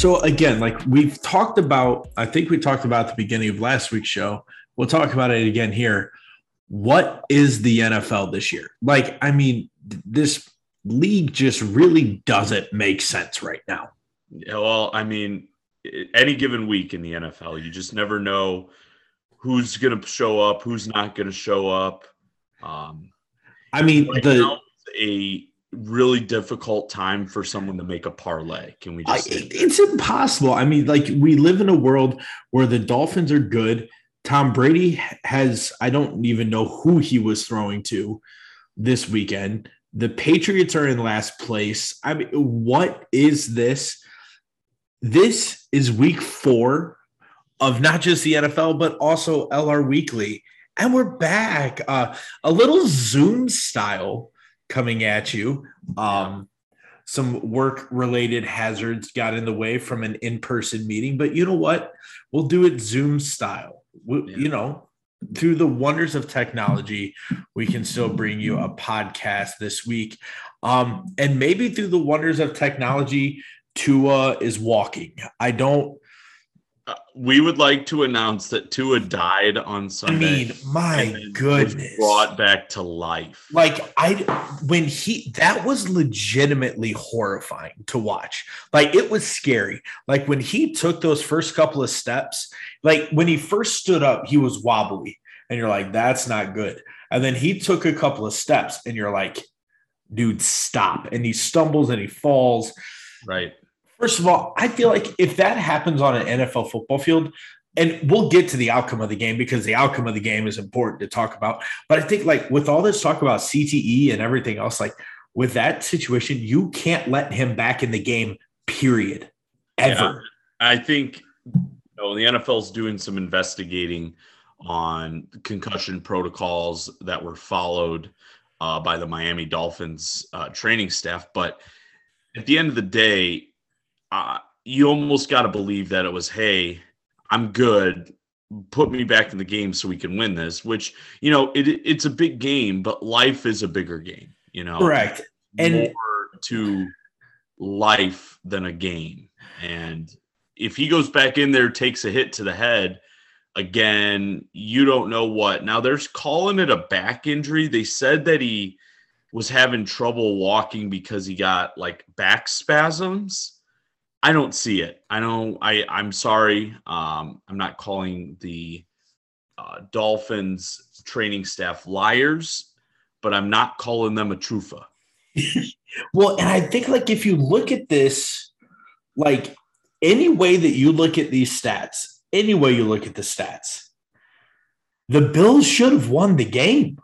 So again, like we've talked about, I think we talked about at the beginning of last week's show. We'll talk about it again here. What is the NFL this year? Like, I mean, this league just really doesn't make sense right now. Yeah, well, I mean, any given week in the NFL, you just never know who's going to show up, who's not going to show up. Um, I mean, right the a really difficult time for someone to make a parlay. Can we just? I, it's impossible. I mean, like we live in a world where the Dolphins are good. Tom Brady has. I don't even know who he was throwing to this weekend. The Patriots are in last place. I mean, what is this? This is week four of not just the NFL, but also LR Weekly. And we're back. Uh, a little Zoom style coming at you. Um, some work related hazards got in the way from an in person meeting, but you know what? We'll do it Zoom style. We, yeah. You know, through the wonders of technology, we can still bring you a podcast this week. Um, and maybe through the wonders of technology, Tua is walking. I don't Uh, we would like to announce that Tua died on Sunday. I mean, my goodness, brought back to life. Like I, when he that was legitimately horrifying to watch. Like it was scary. Like when he took those first couple of steps, like when he first stood up, he was wobbly, and you're like, that's not good. And then he took a couple of steps, and you're like, dude, stop. And he stumbles and he falls. Right. First of all, I feel like if that happens on an NFL football field, and we'll get to the outcome of the game because the outcome of the game is important to talk about. But I think, like, with all this talk about CTE and everything else, like, with that situation, you can't let him back in the game, period, ever. Yeah, I think you know, the NFL's doing some investigating on concussion protocols that were followed uh, by the Miami Dolphins uh, training staff. But at the end of the day, uh, you almost got to believe that it was, hey, I'm good. Put me back in the game so we can win this. Which you know, it, it's a big game, but life is a bigger game. You know, correct. And more to life than a game. And if he goes back in there, takes a hit to the head again, you don't know what. Now there's calling it a back injury. They said that he was having trouble walking because he got like back spasms. I don't see it. I know. I I'm sorry. Um, I'm not calling the uh, Dolphins training staff liars, but I'm not calling them a trufa. well, and I think like if you look at this, like any way that you look at these stats, any way you look at the stats, the Bills should have won the game.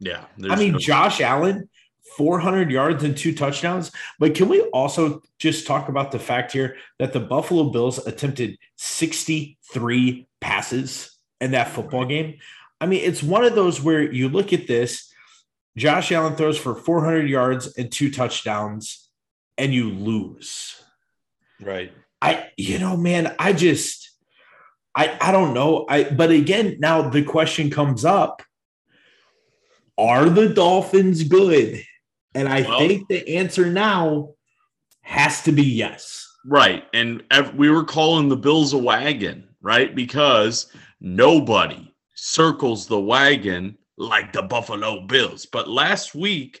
Yeah. I mean, no- Josh Allen 400 yards and two touchdowns. But can we also just talk about the fact here that the Buffalo Bills attempted 63 passes in that football game? I mean, it's one of those where you look at this Josh Allen throws for 400 yards and two touchdowns, and you lose. Right. I, you know, man, I just, I, I don't know. I, but again, now the question comes up are the Dolphins good? And I well, think the answer now has to be yes. Right. And we were calling the Bills a wagon, right? Because nobody circles the wagon like the Buffalo Bills. But last week,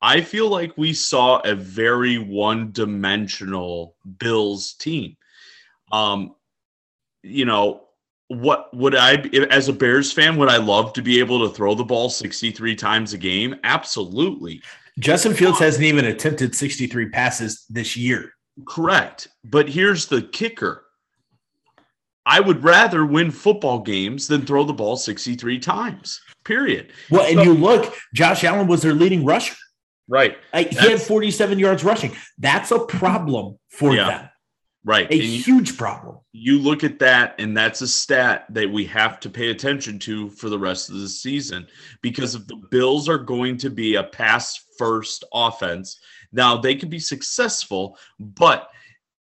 I feel like we saw a very one dimensional Bills team. Um, you know, what would I, as a Bears fan, would I love to be able to throw the ball 63 times a game? Absolutely. Justin Fields hasn't even attempted 63 passes this year. Correct. But here's the kicker I would rather win football games than throw the ball 63 times, period. Well, and so, you look, Josh Allen was their leading rusher. Right. he had 47 yards rushing. That's a problem for yeah. them. Right. A and huge you, problem. You look at that, and that's a stat that we have to pay attention to for the rest of the season because if the Bills are going to be a pass first offense, now they can be successful, but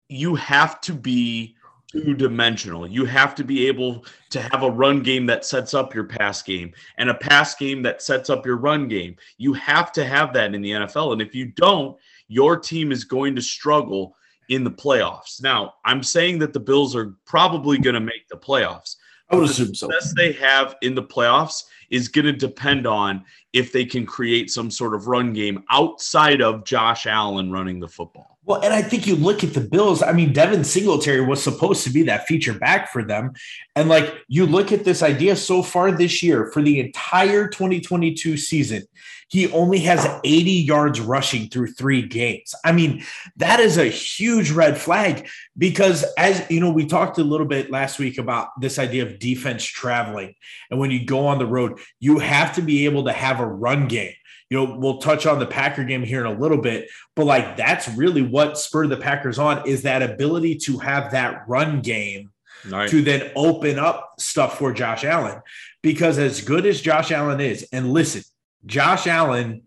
you have to be two dimensional. You have to be able to have a run game that sets up your pass game and a pass game that sets up your run game. You have to have that in the NFL. And if you don't, your team is going to struggle in the playoffs. Now, I'm saying that the Bills are probably going to make the playoffs. I would assume so. The best they have in the playoffs is going to depend on if they can create some sort of run game outside of Josh Allen running the football. Well, and I think you look at the Bills. I mean, Devin Singletary was supposed to be that feature back for them. And like you look at this idea so far this year for the entire 2022 season, he only has 80 yards rushing through three games. I mean, that is a huge red flag because, as you know, we talked a little bit last week about this idea of defense traveling. And when you go on the road, you have to be able to have a run game you know, we'll touch on the Packer game here in a little bit, but like that's really what spurred the Packers on is that ability to have that run game nice. to then open up stuff for Josh Allen. Because as good as Josh Allen is, and listen, Josh Allen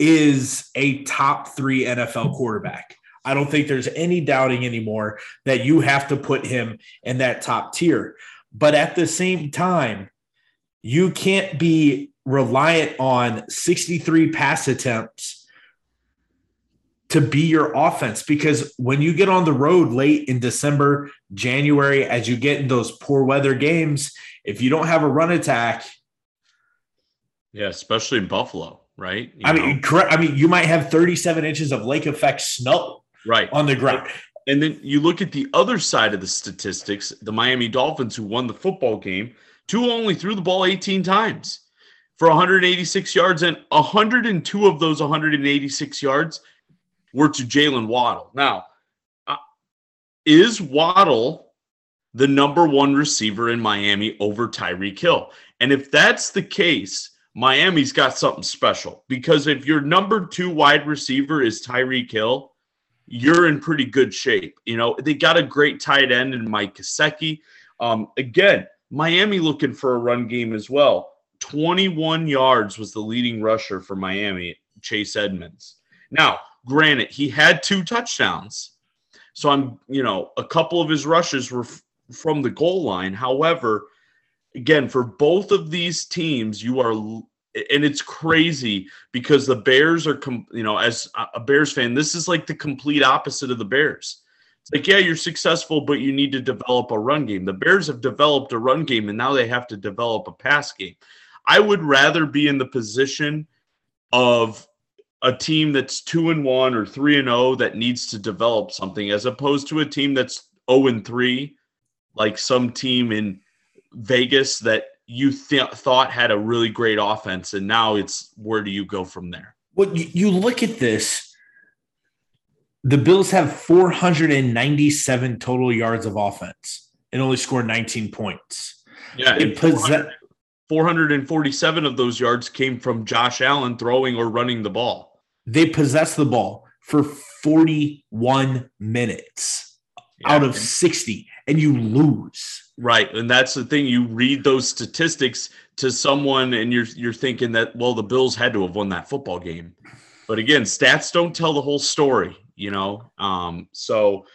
is a top three NFL quarterback. I don't think there's any doubting anymore that you have to put him in that top tier. But at the same time, you can't be reliant on 63 pass attempts to be your offense because when you get on the road late in December, January, as you get in those poor weather games, if you don't have a run attack, yeah, especially in Buffalo, right? You I know? mean, correct. I mean, you might have 37 inches of lake effect snow right on the ground. And then you look at the other side of the statistics, the Miami Dolphins who won the football game, Tua only threw the ball 18 times for 186 yards, and 102 of those 186 yards were to Jaylen Waddle. Now, uh, is Waddle the number one receiver in Miami over Tyreek Hill? And if that's the case, Miami's got something special because if your number two wide receiver is Tyreek Hill, you're in pretty good shape. You know, they got a great tight end in Mike Gesicki. Um, again, Miami looking for a run game as well. 21 yards was the leading rusher for Miami, Chase Edmonds. Now, granted, he had two touchdowns. So I'm, you know, a couple of his rushes were f- from the goal line. However, again, for both of these teams, you are and it's crazy because the Bears are, com- you know, as a Bears fan, this is like the complete opposite of the Bears. It's like, yeah, you're successful, but you need to develop a run game. The Bears have developed a run game, and now they have to develop a pass game. I would rather be in the position of a team that's two and one or three and zero oh that needs to develop something, as opposed to a team that's zero oh and three, like some team in Vegas that you th- thought had a really great offense, and now it's where do you go from there? Well, you look at this. The Bills have 497 total yards of offense and only scored 19 points. Yeah, it possess- 447 of those yards came from Josh Allen throwing or running the ball. They possessed the ball for 41 minutes yeah. out of 60, and you lose. Right. And that's the thing. You read those statistics to someone and you're you're thinking that, well, the Bills had to have won that football game. But again, stats don't tell the whole story, you know. Um, so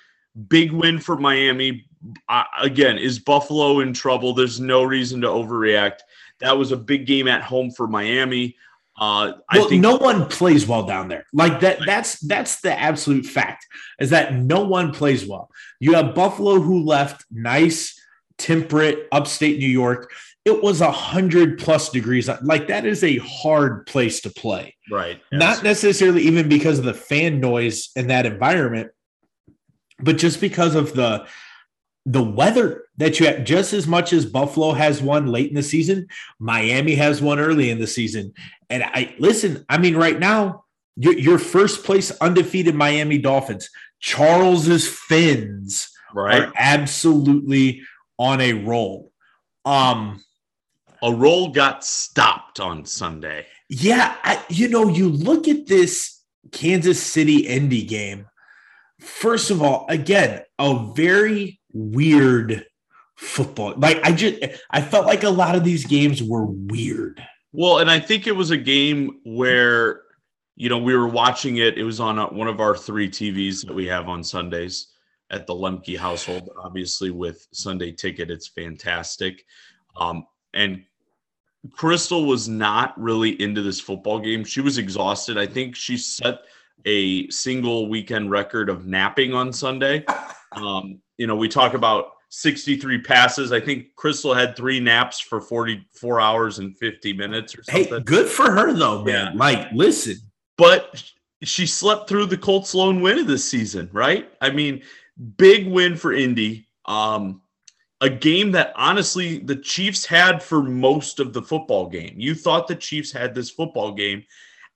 big win for Miami. Uh, again, is Buffalo in trouble? There's no reason to overreact. That was a big game at home for Miami. Uh, well, think- no one plays well down there. Like that. That's that's the absolute fact. Is that no one plays well. You have Buffalo who left nice, temperate, upstate New York. It was a hundred plus degrees. Like that is a hard place to play. Right. Yes. Not necessarily even because of the fan noise in that environment, but just because of the the weather that you have just as much as Buffalo has one late in the season, Miami has one early in the season. And I listen, I mean, right now, your, your first place undefeated Miami Dolphins, Charles's Fins right. are absolutely on a roll. Um, a roll got stopped on Sunday. Yeah, I, you know, you look at this Kansas City Indy game. First of all, again, a very weird football. Like I just I felt like a lot of these games were weird. Well, and I think it was a game where you know we were watching it. It was on a, one of our three TVs that we have on Sundays at the Lemke household. Obviously, with Sunday Ticket, it's fantastic. Um, and Crystal was not really into this football game. She was exhausted. I think she set a single weekend record of napping on Sunday. Um, you know, we talk about 63 passes. I think Crystal had three naps for 44 hours and 50 minutes or something. Hey, good for her though, man. Yeah. Like, listen. But she slept through the Colts lone win of this season, right? I mean, big win for Indy. Um, a game that honestly the Chiefs had for most of the football game. You thought the Chiefs had this football game,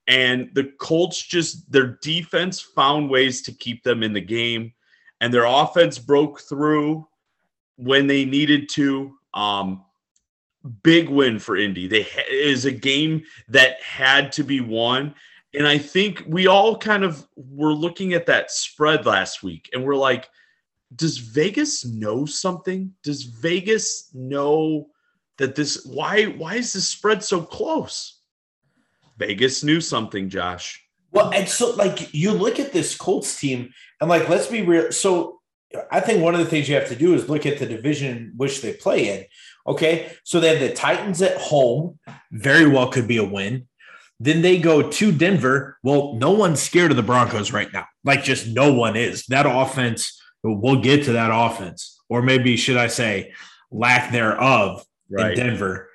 and the Colts just their defense found ways to keep them in the game, and their offense broke through when they needed to. Um, big win for Indy. They is a game that had to be won. And I think we all kind of were looking at that spread last week and we're like, does Vegas know something? Does Vegas know that this why why is this spread so close? Vegas knew something, Josh. Well, and so like you look at this Colts team and like let's be real. So I think one of the things you have to do is look at the division which they play in. Okay. So they have the Titans at home, very well could be a win. Then they go to Denver. Well, no one's scared of the Broncos right now. Like, just no one is. That offense, we'll get to that offense, or maybe should I say, lack thereof right. in Denver.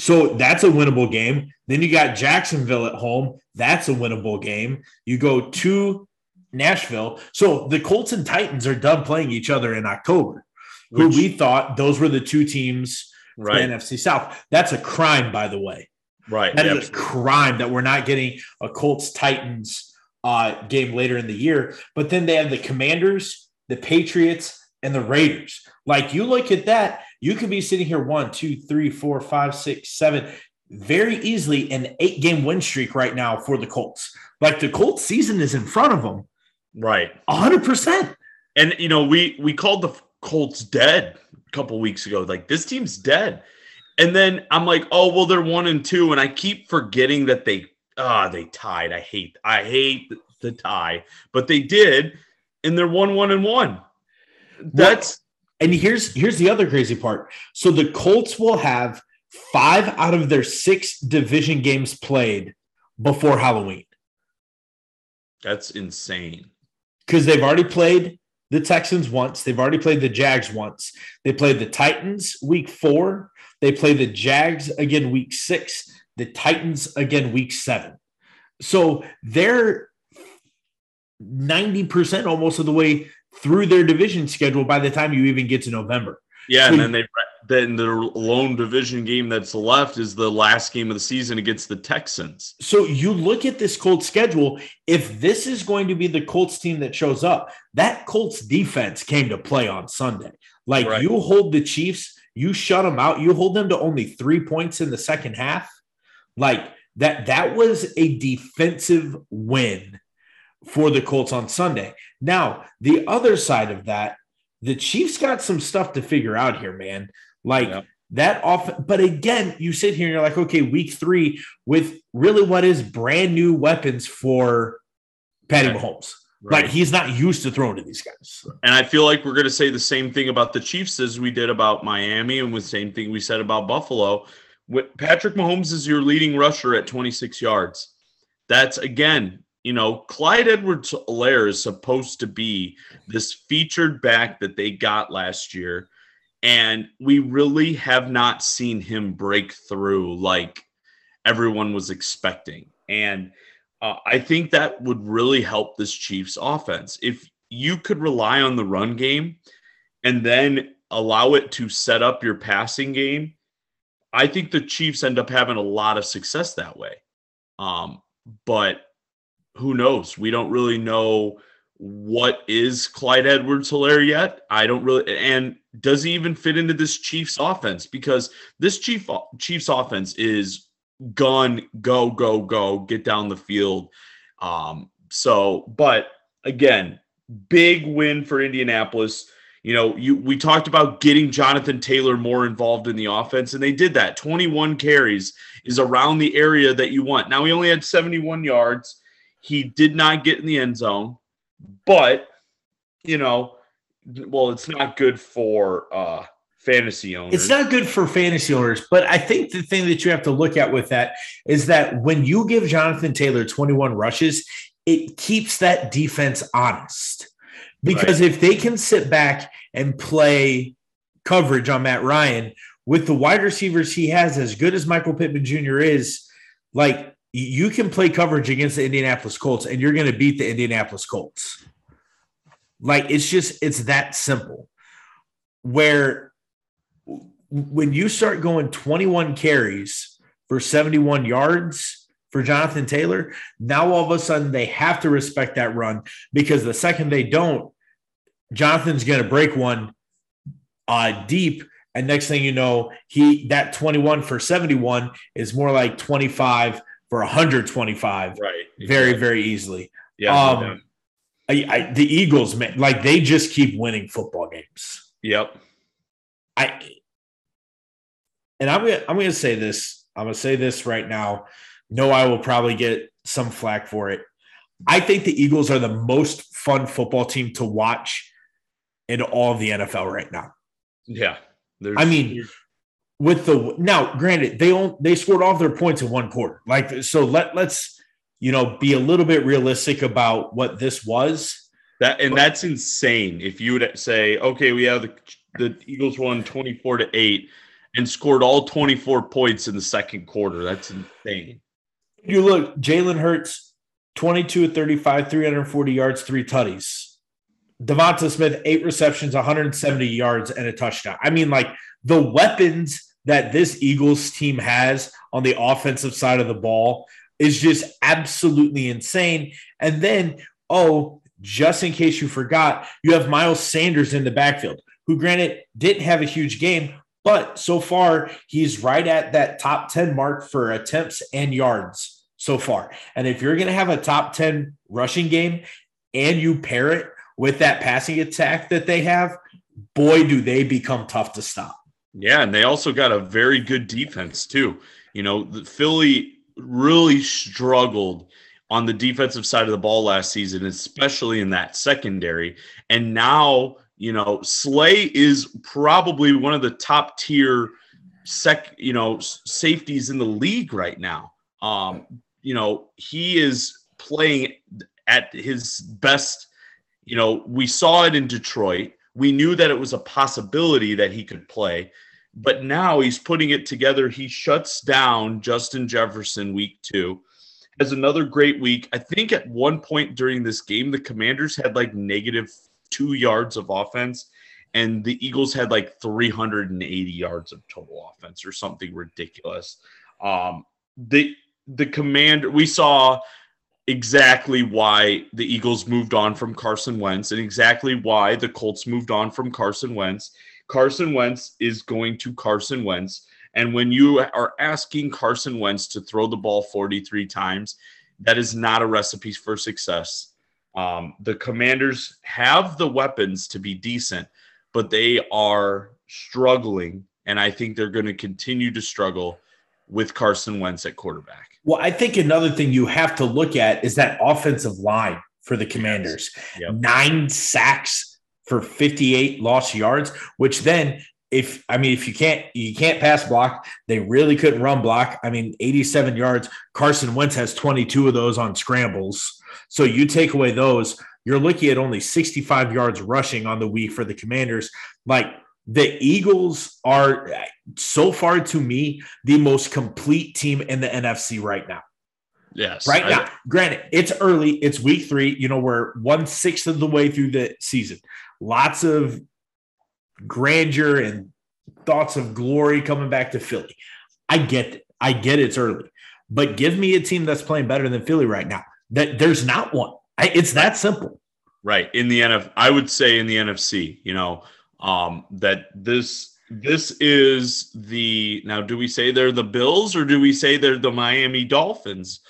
So that's a winnable game. Then you got Jacksonville at home. That's a winnable game. You go to Nashville. So the Colts and Titans are done playing each other in October. Which, who we thought those were the two teams right. in NFC South. That's a crime, by the way. Right. That yep. is a crime that we're not getting a Colts Titans uh, game later in the year. But then they have the Commanders, the Patriots, and the Raiders. Like you look at that, you could be sitting here one, two, three, four, five, six, seven, very easily an eight game win streak right now for the Colts. Like the Colts season is in front of them Right. 100%. And, you know, we, we called the Colts dead a couple weeks ago. Like, this team's dead. And then I'm like, oh, well, they're one and two. And I keep forgetting that they, ah, they tied. I hate, I hate the tie, but they did. And they're one, one, and one. That's, and here's, here's the other crazy part. So the Colts will have five out of their six division games played before Halloween. That's insane because they've already played the Texans once. They've already played the Jags once. They played the Titans week four. They play the Jags again week six. The Titans again week seven. So they're 90% almost of the way through their division schedule by the time you even get to November. Yeah, so and then they then the lone division game that's left is the last game of the season against the Texans. So you look at this Colts schedule. If this is going to be the Colts team that shows up, that Colts defense came to play on Sunday. Like right. you hold the Chiefs, you shut them out, you hold them to only three points in the second half. Like that, that was a defensive win for the Colts on Sunday. Now, the other side of that, the Chiefs got some stuff to figure out here, man. Like yep. that off, but again, you sit here and you're like, okay, week three with really what is brand new weapons for Patty right. Mahomes. Right. Like he's not used to throwing to these guys. And I feel like we're going to say the same thing about the Chiefs as we did about Miami, and the same thing we said about Buffalo. Patrick Mahomes is your leading rusher at 26 yards. That's again, you know, Clyde Edwards Helaire is supposed to be this featured back that they got last year and we really have not seen him break through like everyone was expecting. And uh, I think that would really help this Chiefs offense. If you could rely on the run game and then allow it to set up your passing game, I think the Chiefs end up having a lot of success that way. Um, but who knows? We don't really know what is Clyde Edwards Helaire yet. I don't really and does he even fit into this Chiefs offense? Because this Chief Chiefs offense is gun, go, go, go, get down the field. Um, so, but again, big win for Indianapolis. You know, you we talked about getting Jonathan Taylor more involved in the offense, and they did that. 21 carries is around the area that you want. Now he only had 71 yards. He did not get in the end zone but you know, well, it's not good for uh fantasy owners. It's not good for fantasy owners, but I think the thing that you have to look at with that is that when you give Jonathan Taylor 21 rushes, it keeps that defense honest. Because right. if they can sit back and play coverage on Matt Ryan with the wide receivers he has, as good as Michael Pittman Jr. is, like you can play coverage against the Indianapolis Colts and you're going to beat the Indianapolis Colts. Like it's just, it's that simple. Where when you start going 21 carries for 71 yards for Jonathan Taylor, now all of a sudden they have to respect that run because the second they don't, Jonathan's going to break one uh, deep. And next thing you know, he that 21 for 71 is more like 25 for 125. Right. Very, very easily. Yeah. Um, I, I, the Eagles, man, like they just keep winning football games. Yep. I and I'm gonna I'm gonna say this. I'm gonna say this right now. No, I will probably get some flack for it. I think the Eagles are the most fun football team to watch in all of the NFL right now. Yeah. I mean, with the now, granted, they all they scored all their points in one quarter. Like so, let let's you know be a little bit realistic about what this was. That and but, that's insane. If you would say, okay, we have the the Eagles won twenty four to eight and scored all twenty four points in the second quarter. That's insane. You look, Jalen Hurts, 22 35 340 yards, three tutties. DeVonta Smith, eight receptions, 170 yards, and a touchdown. I mean, like the weapons that this Eagles team has on the offensive side of the ball is just absolutely insane. And then, oh, just in case you forgot, you have Miles Sanders in the backfield, who, granted, didn't have a huge game, but so far he's right at that top 10 mark for attempts and yards so far. And if you're going to have a top 10 rushing game and you pair it with that passing attack that they have, boy, do they become tough to stop. Yeah, and they also got a very good defense too. You know, the Philly really struggled on the defensive side of the ball last season, especially in that secondary. And now, you know, Slay is probably one of the top tier sec, you know, safeties in the league right now. Um, you know, he is playing at his best you know, we saw it in Detroit. We knew that it was a possibility that he could play, but now he's putting it together. He shuts down Justin Jefferson week two. Has another great week. I think at one point during this game, the Commanders had like negative two yards of offense, and the Eagles had like 380 yards of total offense or something ridiculous. Um, the the commander we saw exactly why the Eagles moved on from Carson Wentz and exactly why the Colts moved on from Carson Wentz. Carson Wentz is going to Carson Wentz. And when you are asking Carson Wentz to throw the ball 43 times, that is not a recipe for success. Um, the commanders have the weapons to be decent, but they are struggling. And I think they're going to continue to struggle with Carson Wentz at quarterback. Well, I think another thing you have to look at is that offensive line for the Commanders. Yep. Nine sacks for 58 lost yards, which then if I mean if you can't you can't pass block, they really couldn't run block. I mean 87 yards. Carson Wentz has 22 of those on scrambles. So you take away those, you're looking at only 65 yards rushing on the week for the Commanders. Like the Eagles are so far to me the most complete team in the NFC right now. Yes. Right I, now. Granted, it's early, it's week three. You know, we're one sixth of the way through the season. Lots of grandeur and thoughts of glory coming back to Philly. I get it. I get it's early, but give me a team that's playing better than Philly right now. That there's not one. I, it's that simple. Right. In the NF, I would say in the NFC, you know, um, that this this is the now do we say they're the bills or do we say they're the miami dolphins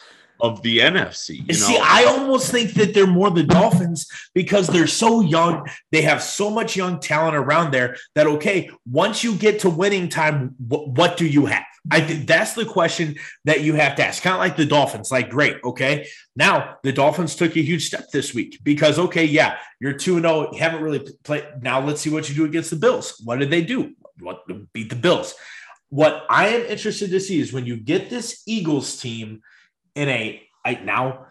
of the nfc you see know? i almost think that they're more the dolphins because they're so young they have so much young talent around there that okay once you get to winning time what do you have I think that's the question that you have to ask. Kind of like the Dolphins. Like, great, okay. Now the Dolphins took a huge step this week because, okay, yeah, you're two and zero. Oh, haven't really played. Now let's see what you do against the Bills. What did they do? What beat the Bills? What I am interested to see is when you get this Eagles team in a I, now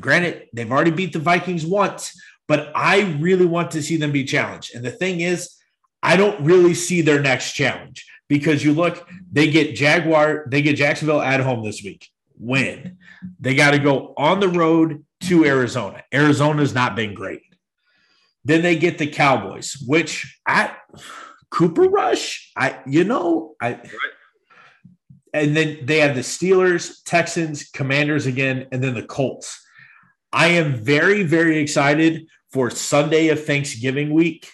Granted, they've already beat the Vikings once, but I really want to see them be challenged. And the thing is, I don't really see their next challenge because you look, they get Jaguar, they get Jacksonville at home this week. Win. They got to go on the road to Arizona. Arizona's not been great. Then they get the Cowboys, which at Cooper Rush, I you know, I right. And then they have the Steelers, Texans, Commanders again, and then the Colts. I am very, very excited for Sunday of Thanksgiving week,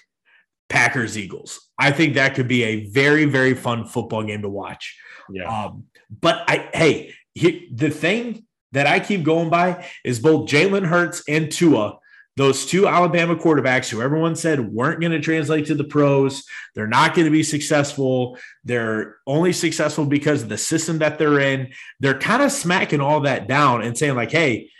Packers Eagles. I think that could be a very, very fun football game to watch. Yeah. Um, but I, hey, he, the thing that I keep going by is both Jalen Hurts and Tua, those two Alabama quarterbacks who everyone said weren't going to translate to the pros. They're not going to be successful. They're only successful because of the system that they're in. They're kind of smacking all that down and saying, like, hey,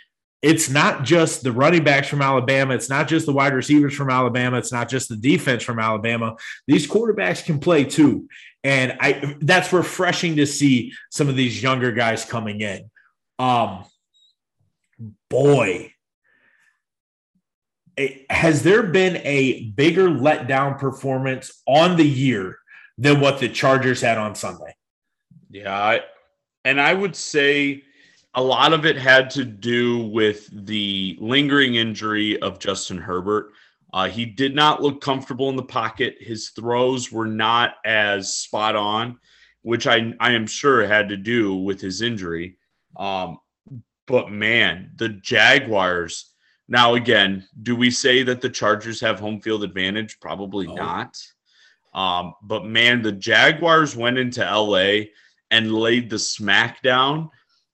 it's not just the running backs from Alabama. It's not just the wide receivers from Alabama. It's not just the defense from Alabama. These quarterbacks can play too. And I that's refreshing to see some of these younger guys coming in. Um boy, has there been a bigger letdown performance on the year than what the Chargers had on Sunday? Yeah, I, and I would say a lot of it had to do with the lingering injury of Justin Herbert. Uh, he did not look comfortable in the pocket. His throws were not as spot on, which I, I am sure had to do with his injury. Um, but man, the Jaguars. Now, again, do we say that the Chargers have home field advantage? Probably no. not. Um, but man, the Jaguars went into LA and laid the smackdown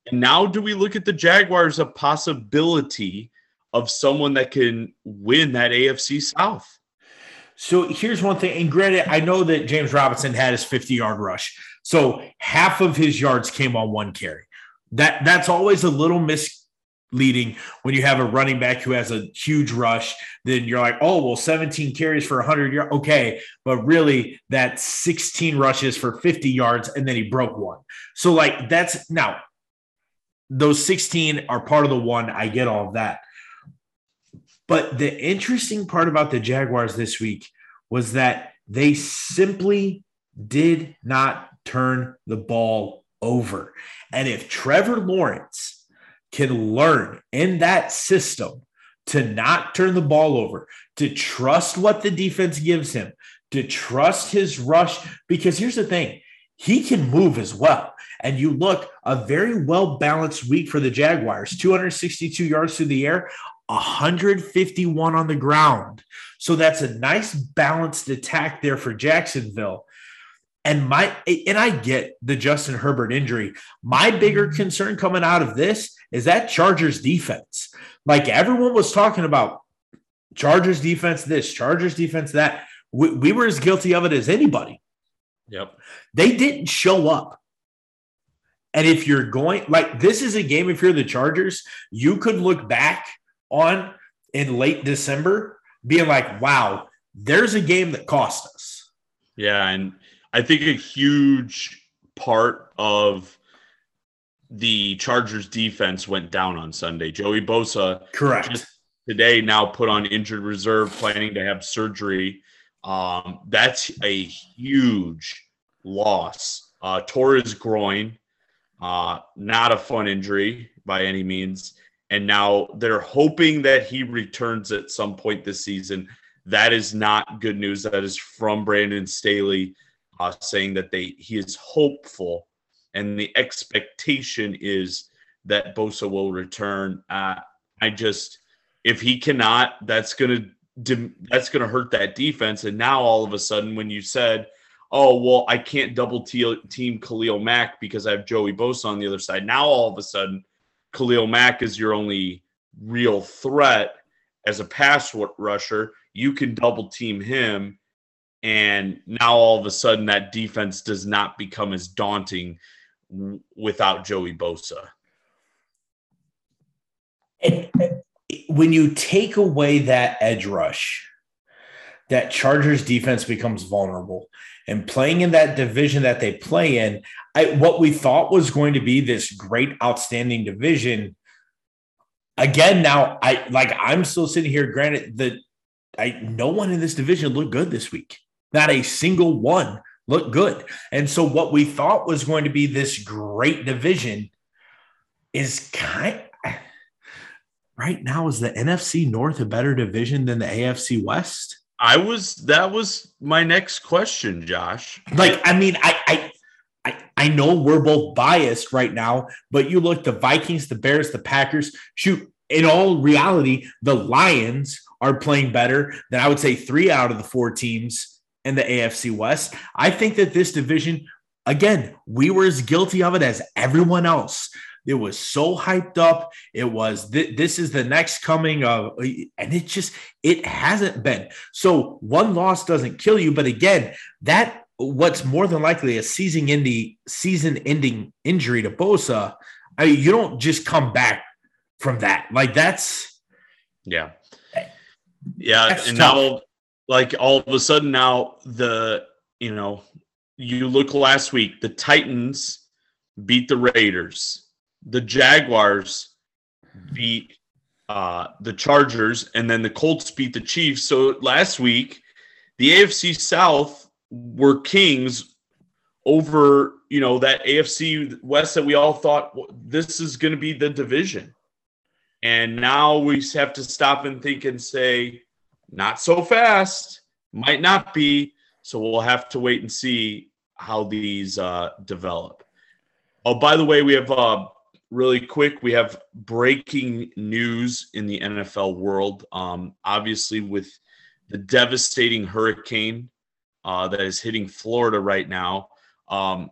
and now, do we look at the Jaguars a possibility of someone that can win that AFC South? So here's one thing, and granted, I know that James Robinson had his 50 yard rush, so half of his yards came on one carry. That that's always a little misleading when you have a running back who has a huge rush. Then you're like, oh well, 17 carries for 100 yards, okay, but really that's 16 rushes for 50 yards, and then he broke one. So like that's now those 16 are part of the one. I get all of that. But the interesting part about the Jaguars this week was that they simply did not turn the ball over. And if Trevor Lawrence can learn in that system to not turn the ball over, to trust what the defense gives him, to trust his rush, because here's the thing he can move as well. And you look a very well balanced week for the Jaguars 262 yards through the air, 151 on the ground. So that's a nice balanced attack there for Jacksonville. And my and I get the Justin Herbert injury. My bigger concern coming out of this is that Chargers defense. Like everyone was talking about Chargers defense this, Chargers defense that. We, we were as guilty of it as anybody. Yep. They didn't show up. And if you're going like this is a game, if you're the Chargers, you could look back on in late December being like, wow, there's a game that cost us. Yeah. And I think a huge part of the Chargers defense went down on Sunday. Joey Bosa, correct. Today, now put on injured reserve, planning to have surgery. Um, that's a huge loss. Uh, tore his groin, uh, not a fun injury by any means. And now they're hoping that he returns at some point this season. That is not good news. That is from Brandon Staley uh, saying that they he is hopeful, and the expectation is that Bosa will return. Uh, I just if he cannot, that's gonna that's gonna hurt that defense. And now all of a sudden, when you said oh well i can't double team khalil mack because i have joey bosa on the other side now all of a sudden khalil mack is your only real threat as a pass rusher you can double team him and now all of a sudden that defense does not become as daunting without joey bosa when you take away that edge rush that chargers defense becomes vulnerable and playing in that division that they play in, I, what we thought was going to be this great, outstanding division again, now I like I'm still sitting here. Granted, that I no one in this division looked good this week. Not a single one looked good. And so what we thought was going to be this great division is kind right now is the NFC North a better division than the AFC West? I was that was my next question, Josh. Like, I mean, I I I, I know we're both biased right now, but you look the Vikings, the Bears, the Packers, shoot, in all reality, the Lions are playing better than I would say three out of the four teams in the AFC West. I think that this division, again, we were as guilty of it as everyone else. It was so hyped up. It was th- this is the next coming of, and it just it hasn't been. So one loss doesn't kill you, but again, that what's more than likely a season ending season ending injury to Bosa. I mean, you don't just come back from that. Like that's yeah, yeah, that's and tough. now like all of a sudden now the you know you look last week the Titans beat the Raiders the Jaguars beat uh, the Chargers, and then the Colts beat the Chiefs. So last week, the AFC South were kings over you know that AFC West that we all thought this is going to be the division, and now we have to stop and think and say, not so fast, might not be. So we'll have to wait and see how these uh, develop. Oh, by the way, we have uh, really quick, we have breaking news in the NFL world. Um, obviously, with the devastating hurricane uh, that is hitting Florida right now, um,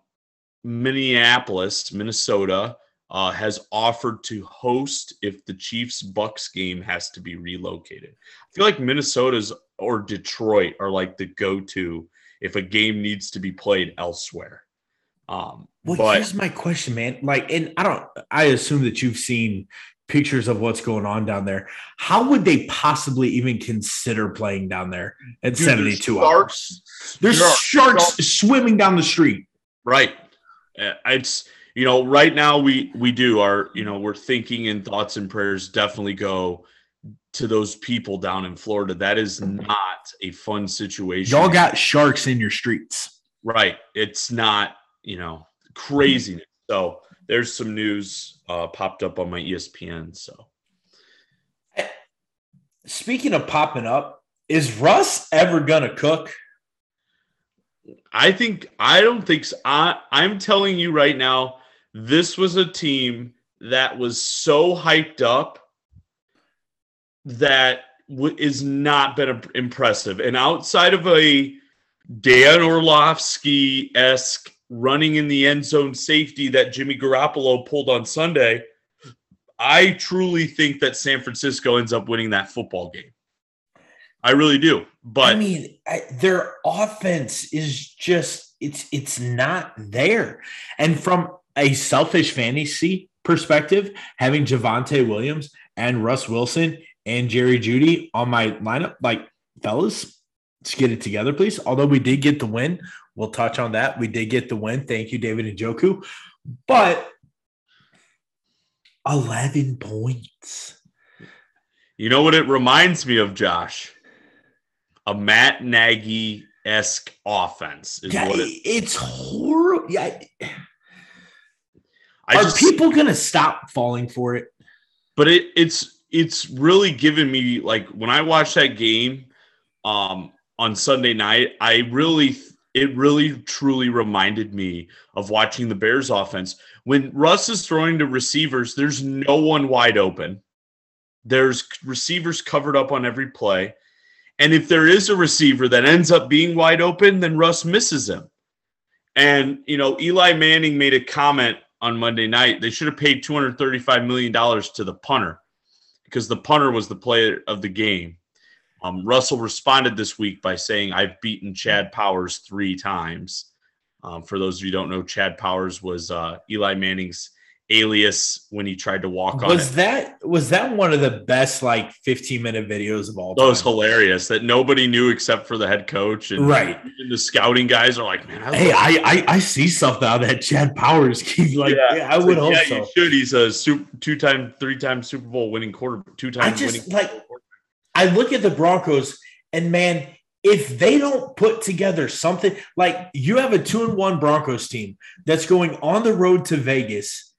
Minneapolis, Minnesota, uh, has offered to host if the Chiefs Bucks game has to be relocated. I feel like Minnesota's or Detroit are like the go to if a game needs to be played elsewhere. Um, well, but, here's my question, man. Like, and I don't, I assume that you've seen pictures of what's going on down there. How would they possibly even consider playing down there at dude, 72 there's hours? There's sharks, sharks swimming down the street. Right. Uh, it's, you know, right now we we do our, you know, we're thinking and thoughts and prayers definitely go to those people down in Florida. That is not a fun situation. Y'all got sharks in your streets. Right. It's not you know, craziness. So there's some news uh, popped up on my ESPN. So, speaking of popping up, is Russ ever gonna cook? I think I don't think so. I, I'm telling you right now, this was a team that was so hyped up that w- is not been impressive. And outside of a Dan Orlovsky esque running in the end zone safety that Jimmy Garoppolo pulled on Sunday, I truly think that San Francisco ends up winning that football game. I really do. But I mean, I, their offense is just it's it's not there. And from a selfish fantasy perspective, having Javonte Williams and Russ Wilson and Jerry Jeudy on my lineup, like fellas, let's get it together, please. Although we did get the win, We'll touch on that. We did get the win. Thank you, David Njoku. But 11 points. You know what it reminds me of, Josh? A Matt Nagy esque offense. Is yeah, it, it's horrible. Yeah. I Are just, people going to stop falling for it? But it, it's it's really given me like when I watched that game um, on Sunday night, I really it really truly reminded me of watching the Bears offense. When Russ is throwing to receivers, there's no one wide open. There's receivers covered up on every play. And if there is a receiver that ends up being wide open, then Russ misses him. And, you know, Eli Manning made a comment on Monday night. They should have paid $235 million to the punter because the punter was the player of the game. Um, Russell responded this week by saying, I've beaten Chad Powers three times. Um, for those of you don't know, Chad Powers was uh, Eli Manning's alias when he tried to walk on Was it. that was that one of the best like 15 minute videos of all That was hilarious that nobody knew except for the head coach and, Right. and the scouting guys are like, man, I Hey, I, I I see stuff now that Chad Powers keeps like Yeah. yeah, I would like, hope yeah, so. should. He's a super, two-time, three-time Super Bowl winning quarter, two-time I just, like- I look at the Broncos and man, if they don't put together something like you have a two and one Broncos team that's going on the road to Vegas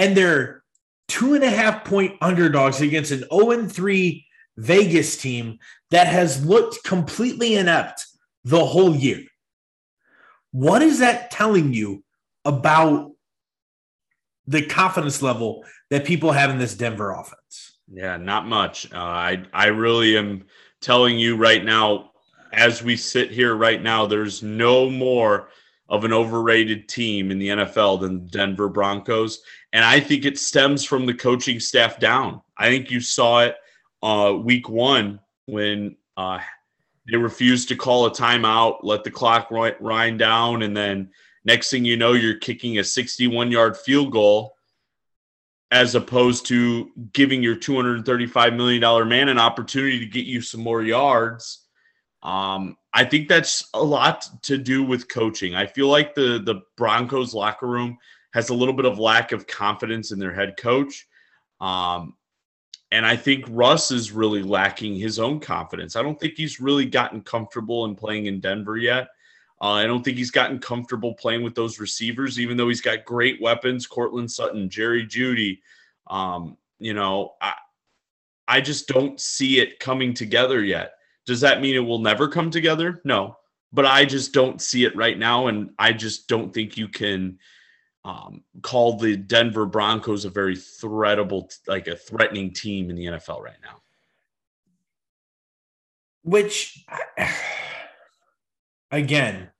and they're two and a half point underdogs against an 0 and 3 Vegas team that has looked completely inept the whole year. What is that telling you about the confidence level that people have in this Denver offense? Yeah, not much. Uh, I I really am telling you right now, as we sit here right now, there's no more of an overrated team in the NFL than the Denver Broncos, and I think it stems from the coaching staff down. I think you saw it uh, week one when uh, they refused to call a timeout, let the clock wind down, and then next thing you know, you're kicking a 61 yard field goal as opposed to giving your $235 million man an opportunity to get you some more yards. Um, I think that's a lot to do with coaching. I feel like the the Broncos locker room has a little bit of lack of confidence in their head coach. Um, and I think Russ is really lacking his own confidence. I don't think he's really gotten comfortable in playing in Denver yet. Uh, I don't think he's gotten comfortable playing with those receivers, even though he's got great weapons Courtland Sutton, Jerry Jeudy. Um, you know, I, I just don't see it coming together yet. Does that mean it will never come together? No, but I just don't see it right now. And I just don't think you can um, call the Denver Broncos a very threatable, like a threatening team in the NFL right now. Which, again,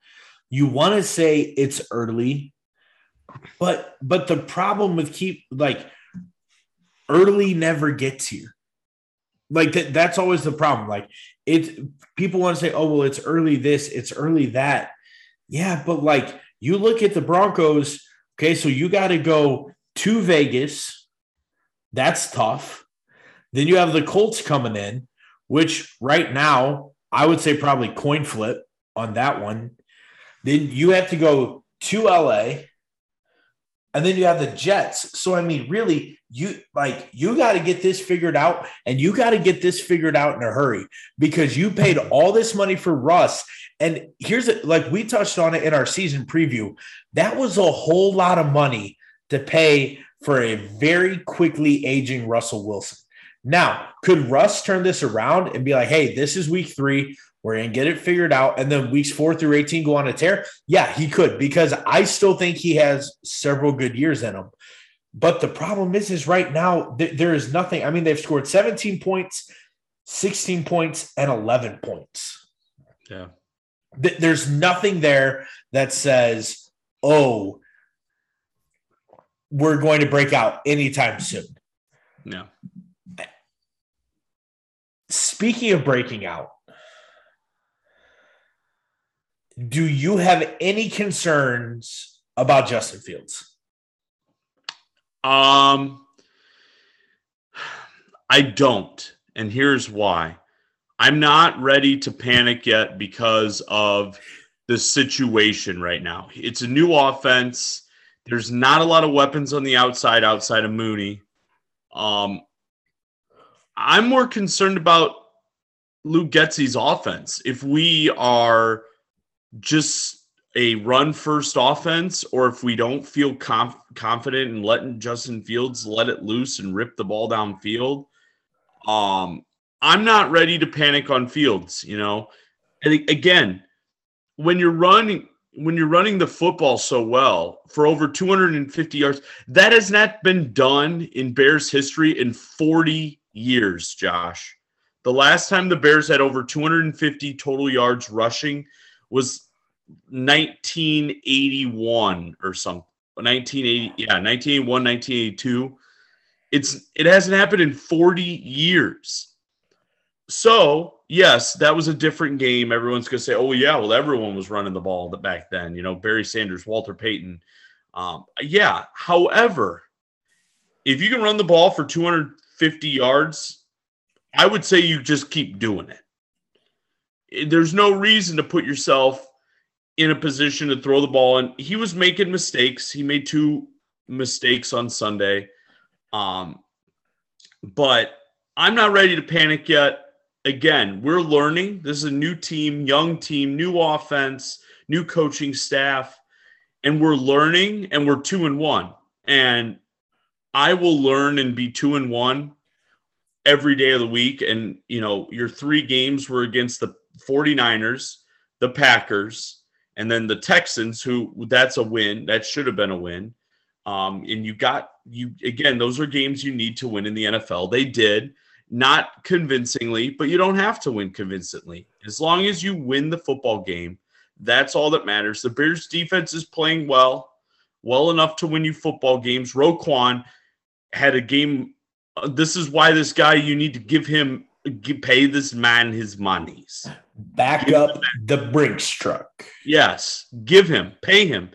you want to say it's early, but but the problem with keep like early never gets here. Like that, that's always the problem. Like it's people want to say, oh well, it's early this, it's early that. Yeah, but like you look at the Broncos, okay, so you got to go to Vegas. That's tough. Then you have the Colts coming in, which right now I would say probably coin flip on that one. Then you have to go to LA. And then you have the Jets. So I mean, really, you like you got to get this figured out, and you got to get this figured out in a hurry because you paid all this money for Russ. And here's it, like we touched on it in our season preview. That was a whole lot of money to pay for a very quickly aging Russell Wilson. Now, could Russ turn this around and be like, hey, this is week three. We're going to get it figured out. And then weeks four through 18 go on a tear? Yeah, he could because I still think he has several good years in him. But the problem is, is right now, th- there is nothing. I mean, they've scored 17 points, 16 points, and 11 points. Yeah. Th- there's nothing there that says, oh, we're going to break out anytime soon. Yeah. Speaking of breaking out, do you have any concerns about Justin Fields? Um, I don't. And here's why I'm not ready to panic yet because of the situation right now. It's a new offense. There's not a lot of weapons on the outside, outside of Mooney. Um, I'm more concerned about Luke Getsy's offense. If we are just a run first offense, or if we don't feel conf- confident in letting Justin Fields let it loose and rip the ball downfield, um, I'm not ready to panic on Fields. You know, and again, when you're running when you're running the football so well for over 250 yards, that has not been done in Bears history in 40 years, Josh. The last time the Bears had over 250 total yards rushing was 1981 or something. 1980, yeah, 1981, 1982. It's it hasn't happened in 40 years. So, yes, that was a different game. Everyone's going to say, "Oh yeah, well everyone was running the ball back then." You know, Barry Sanders, Walter Payton. Um, yeah. However, if you can run the ball for 250 yards, I would say you just keep doing it. There's no reason to put yourself in a position to throw the ball. And he was making mistakes. He made two mistakes on Sunday. Um, but I'm not ready to panic yet. Again, we're learning. This is a new team, young team, new offense, new coaching staff, and we're learning and we're two and one. And I will learn and be two and one every day of the week. And, you know, your three games were against the 49ers, the Packers, and then the Texans, who that's a win. That should have been a win. Um, and you got you again, those are games you need to win in the NFL. They did not convincingly, but you don't have to win convincingly. As long as you win the football game, that's all that matters. The Bears defense is playing well, well enough to win you football games. Roquan had a game. Uh, this is why this guy, you need to give him, pay this man his monies. Back give up the Brinks truck. Yes, give him, pay him.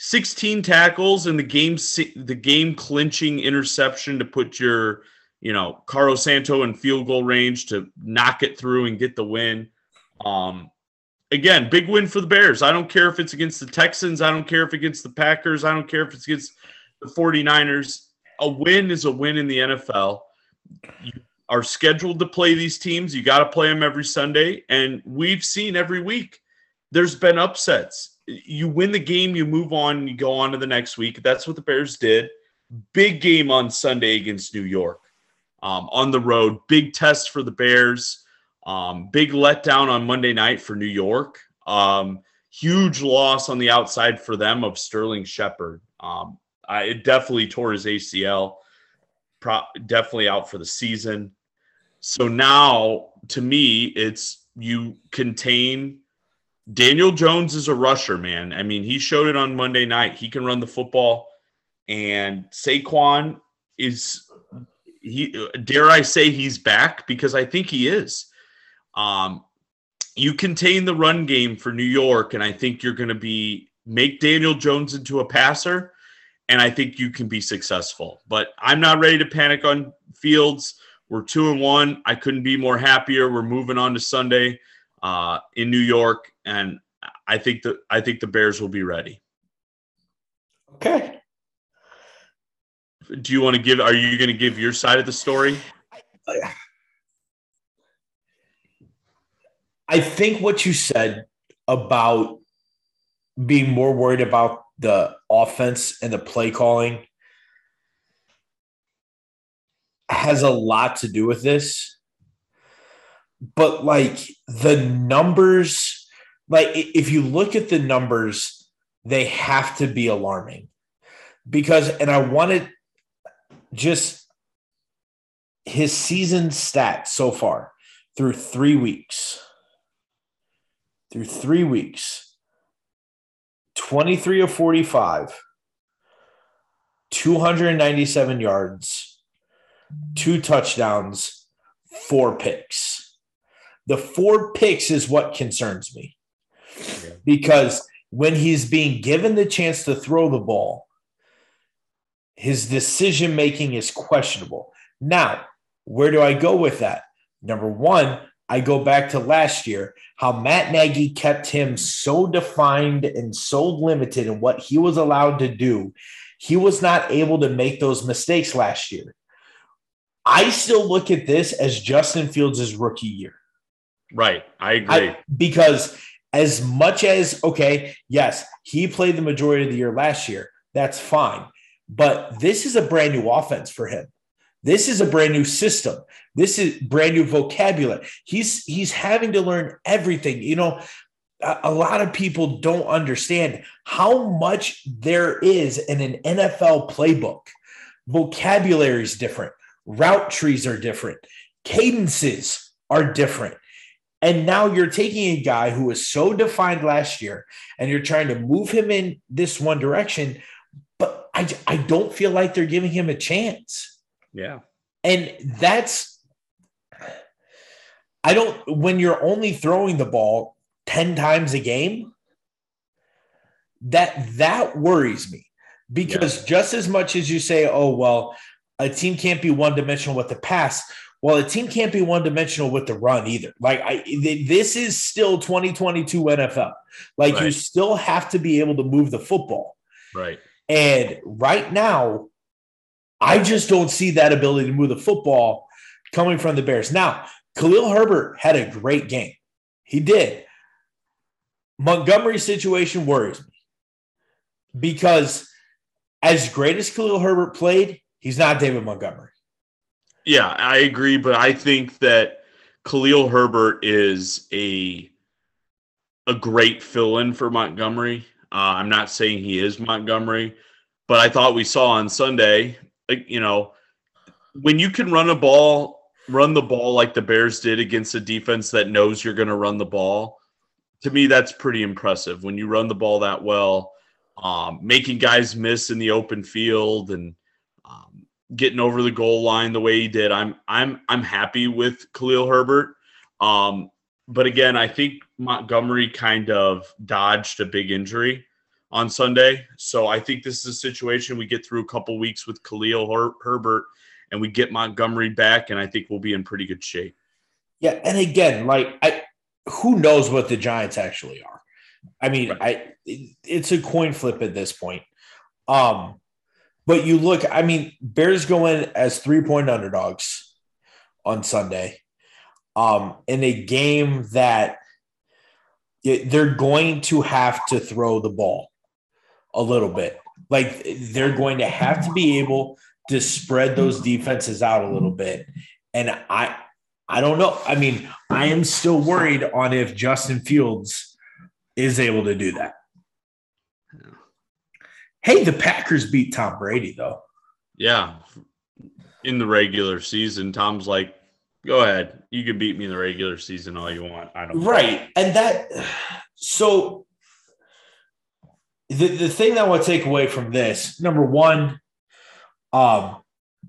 16 tackles in the game the game clinching interception to put your you know Cairo Santos in field goal range to knock it through and get the win. Um, again, big win for the Bears. I don't care if it's against the Texans, I don't care if it's against the Packers, I don't care if it's against the 49ers. A win is a win in the NFL. You are scheduled to play these teams. You got to play them every Sunday and we've seen every week there's been upsets you win the game, you move on, you go on to the next week. That's what the Bears did. Big game on Sunday against New York um, on the road. Big test for the Bears. Um, big letdown on Monday night for New York. Um, huge loss on the outside for them of Sterling Shepard. Um, It definitely tore his ACL. Pro- definitely out for the season. So now, to me, it's you contain Daniel Jones is a rusher, man. I mean, he showed it on Monday night. He can run the football, and Saquon is he. Dare I say he's back because I think he is. Um, you contain the run game for New York, and I think you're going to be make Daniel Jones into a passer, and I think you can be successful. But I'm not ready to panic on Fields. We're two and one. I couldn't be more happier. We're moving on to Sunday uh, in New York, and I think the I think the Bears will be ready. Okay. Do you want to give? Are you going to give your side of the story? I think what you said about being more worried about the offense and the play calling has a lot to do with this but like the numbers, like if you look at the numbers, they have to be alarming because, and I wanted just his season stats so far through three weeks. Through three weeks, 23 of 45, 297 yards, two touchdowns, four picks. The four picks is what concerns me because when he's being given the chance to throw the ball, his decision making is questionable. Now, where do I go with that? Number one, I go back to last year, how Matt Nagy kept him so defined and so limited in what he was allowed to do. He was not able to make those mistakes last year. I still look at this as Justin Fields' rookie year. Right. I agree. I, because as much as, okay, yes, he played the majority of the year last year. That's fine. But this is a brand new offense for him. This is a brand new system. This is brand new vocabulary. He's he's having to learn everything. You know, a, a lot of people don't understand how much there is in an NFL playbook. Vocabulary is different. Route trees are different. Cadences are different. And now you're taking a guy who was so defined last year and you're trying to move him in this one direction, but I, I don't feel like they're giving him a chance. Yeah. And that's, I don't, when you're only throwing the ball 10 times a game, that that worries me because yeah. just as much as you say, oh, well, a team can't be one dimensional with the pass. Well, a team can't be one dimensional with the run either. Like I, this is still 2022 NFL. Like right. you still have to be able to move the football. Right. And right now, I just don't see that ability to move the football coming from the Bears. Now, Khalil Herbert had a great game. He did. Montgomery's situation worries me because as great as Khalil Herbert played, he's not David Montgomery. Yeah, I agree, but I think that Khalil Herbert is a a great fill-in for Montgomery. Uh, I'm not saying he is Montgomery, but I thought we saw on Sunday, you know, when you can run a ball, run the ball like the Bears did against a defense that knows you're going to run the ball. To me, that's pretty impressive. When you run the ball that well, um, making guys miss in the open field and um, getting over the goal line the way he did. I'm I'm I'm happy with Khalil Herbert. Um, but again, I think Montgomery kind of dodged a big injury on Sunday. So I think this is a situation we get through a couple weeks with Khalil Her- Herbert and we get Montgomery back, and I think we'll be in pretty good shape. Yeah, and again, like I, who knows what the Giants actually are? I mean, right. I it's a coin flip at this point. Um, but you look, I mean, Bears go in as three point underdogs on Sunday um, in a game that they're going to have to throw the ball a little bit. Like they're going to have to be able to spread those defenses out a little bit. And I I don't know. I mean, I am still worried on if Justin Fields is able to do that. Hey, the Packers beat Tom Brady though. Yeah. In the regular season, Tom's like, go ahead. You can beat me in the regular season all you want. I don't Right. Know. And that so the, the thing that I want to take away from this, number one, um,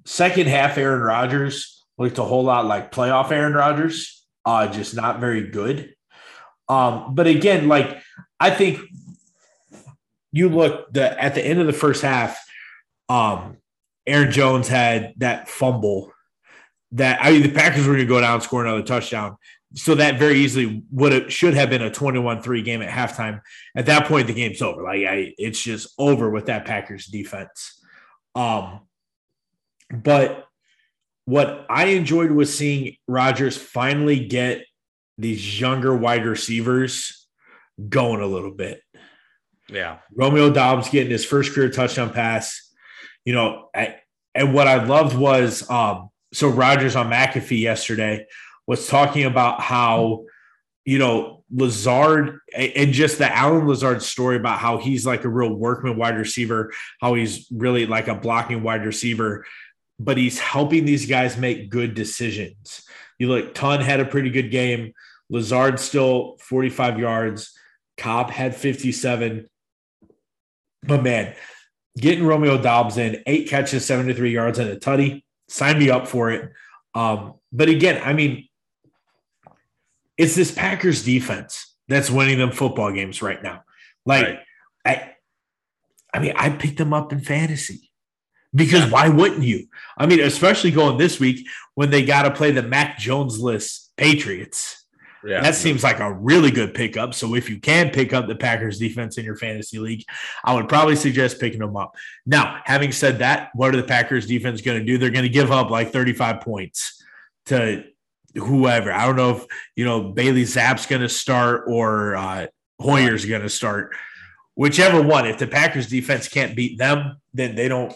second half Aaron Rodgers looked a whole lot like playoff Aaron Rodgers, uh, just not very good. Um, but again, like I think you look the at the end of the first half, um, Aaron Jones had that fumble that I mean the Packers were going to go down score another touchdown. So that very easily would have should have been a 21-3 game at halftime. At that point, the game's over. Like I, it's just over with that Packers defense. Um, but what I enjoyed was seeing Rodgers finally get these younger wide receivers going a little bit. Yeah. Romeo Doubs getting his first career touchdown pass. You know, I, and what I loved was um, so Rodgers on McAfee yesterday was talking about how, you know, Lazard and just the Allen Lazard story about how he's like a real workman wide receiver, how he's really like a blocking wide receiver, but he's helping these guys make good decisions. You look, Ton had a pretty good game. Lazard still 45 yards. Cobb had 57. But man, getting Romeo Doubs in, eight catches, 73 yards, and a tutty. Sign me up for it. Um, but again, I mean, it's this Packers defense that's winning them football games right now. Like, right. I, I mean, I picked them up in fantasy because why wouldn't you? I mean, especially going this week when they got to play the Mac Jones list Patriots. Yeah, that seems like a really good pickup. So if you can pick up the Packers defense in your fantasy league, I would probably suggest picking them up. Now, having said that, what are the Packers defense going to do? They're going to give up like 35 points to whoever. I don't know if, you know, Bailey Zappe's going to start or uh, Hoyer's going to start. Whichever one. If the Packers defense can't beat them, then they don't,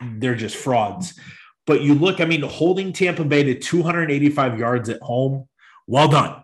they're just frauds. But you look, I mean, holding Tampa Bay to 285 yards at home, well done.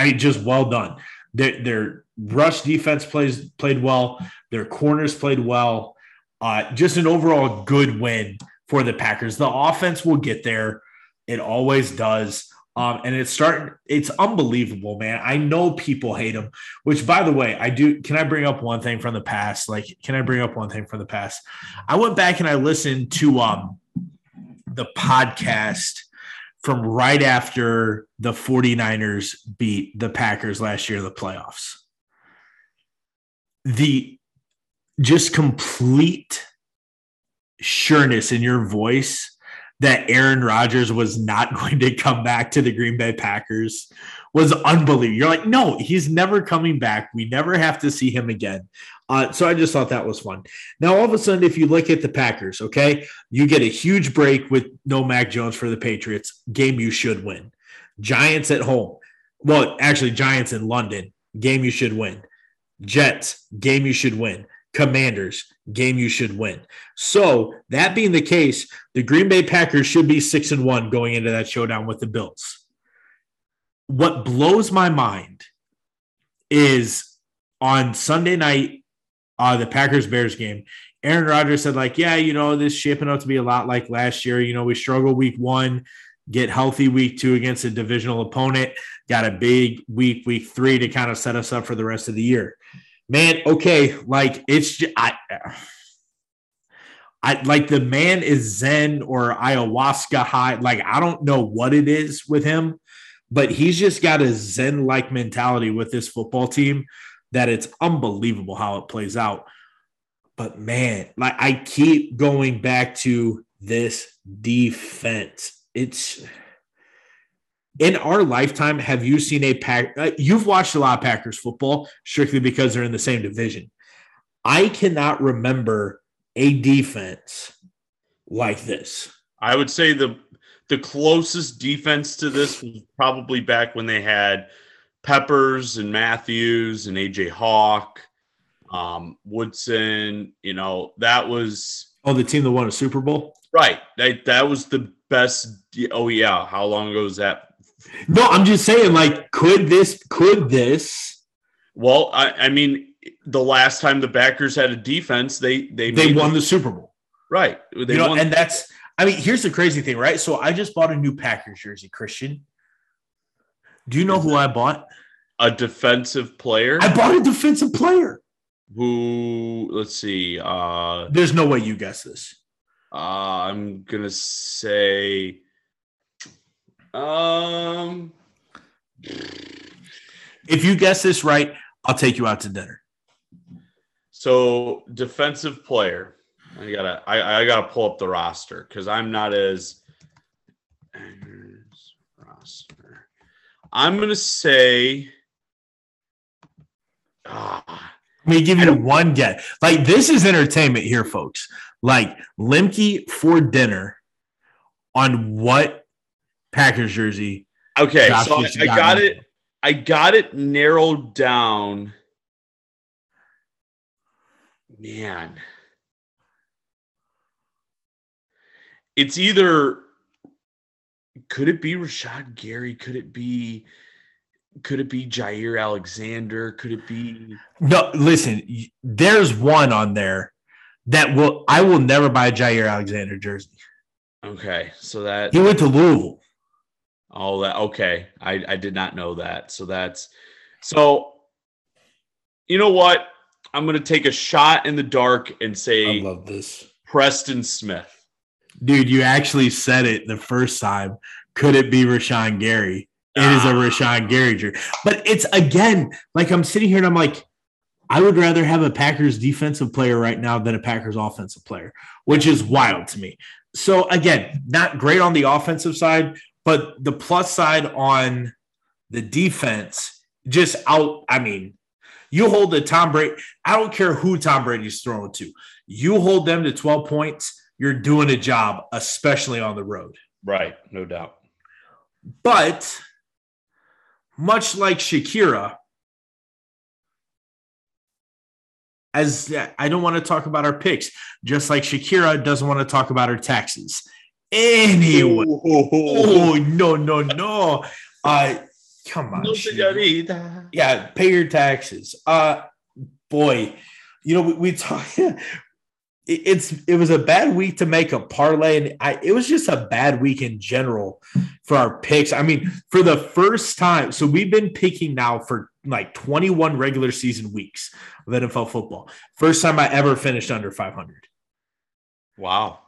I just well done. Their, their rush defense plays played well. Their corners played well. Uh, just an overall good win for the Packers. The offense will get there. It always does. Um, and it's starting, it's unbelievable, man. I know people hate him, which by the way, I do. Can I bring up one thing from the past? Like, can I bring up one thing from the past? I went back and I listened to um the podcast from right after the 49ers beat the Packers last year in the playoffs. The just complete sureness in your voice that Aaron Rodgers was not going to come back to the Green Bay Packers was unbelievable. You're like, no, he's never coming back. We never have to see him again. Uh, so I just thought that was fun. Now, all of a sudden, if you look at the Packers, okay, you get a huge break with no Mac Jones for the Patriots. Game you should win. Giants at home. Well, actually, Giants in London. Game you should win. Jets. Game you should win. Commanders. Game you should win. So that being the case, the Green Bay Packers should be six and one going into that showdown with the Bills. What blows my mind is on Sunday night uh, the Packers Bears game. Aaron Rodgers said, like, yeah, you know, this shaping up to be a lot like last year. You know, we struggle week one, get healthy week two against a divisional opponent, got a big week, week three to kind of set us up for the rest of the year. Man, okay, like it's just, I, I like the man is Zen or ayahuasca high. Like, I don't know what it is with him, but he's just got a Zen like mentality with this football team that it's unbelievable how it plays out. But man, like I keep going back to this defense. It's in our lifetime. Have you seen a pack? Uh, you've watched a lot of Packers football strictly because they're in the same division. I cannot remember a defense like this. I would say the the closest defense to this was probably back when they had Peppers and Matthews and AJ Hawk, um, Woodson. You know that was oh the team that won a Super Bowl. Right, that that was the best. Oh yeah, how long ago was that? No, I'm just saying. Like, could this? Could this? Well, I, I mean, the last time the Packers had a defense, they they they won the Super Bowl. Right, they you know, and that's. I mean, here's the crazy thing, right? So I just bought a new Packers jersey, Christian. Do you know who I bought? A defensive player. I bought a defensive player. Who? Let's see. Uh, There's no way you guess this. Uh, I'm gonna say. Um. If you guess this right, I'll take you out to dinner. So defensive player. I gotta I, I gotta pull up the roster because I'm not as roster. I'm gonna say. Ah, Let me give you one guess. Like this is entertainment here, folks. Like Lemke for dinner on what Packers jersey? Okay, Josh so I, I got it. I got it narrowed down. Man, it's either could it be Rashan Gary? Could it be could it be Jaire Alexander? Could it be No, listen, there's one on there that will I will never buy a Jaire Alexander jersey. Okay, so that he went to Louisville. Oh, that okay. I I did not know that. So that's so. You know what? I'm going to take a shot in the dark and say, I love this. Preston Smith. Dude, you actually said it the first time. Could it be Rashan Gary? It is a ah. Rashan Gary jersey. But it's again, like I'm sitting here and I'm like, I would rather have a Packers defensive player right now than a Packers offensive player, which is wild to me. So again, not great on the offensive side, but the plus side on the defense, just out. I mean, you hold the Tom Brady. I don't care who Tom Brady's throwing to. You hold them to 12 points you're doing a job, especially on the road. Right, no doubt. But much like Shakira, as I don't want to talk about our picks, just like Shakira doesn't want to talk about her taxes. Anyway, oh no, no, no. Uh come on. No, yeah, pay your taxes. Uh boy, you know, we, we talk it's it was a bad week to make a parlay, and I, it was just a bad week in general for our picks. I mean, for the first time, so we've been picking now for like 21 regular season weeks of NFL football. First time I ever finished under 500. Wow.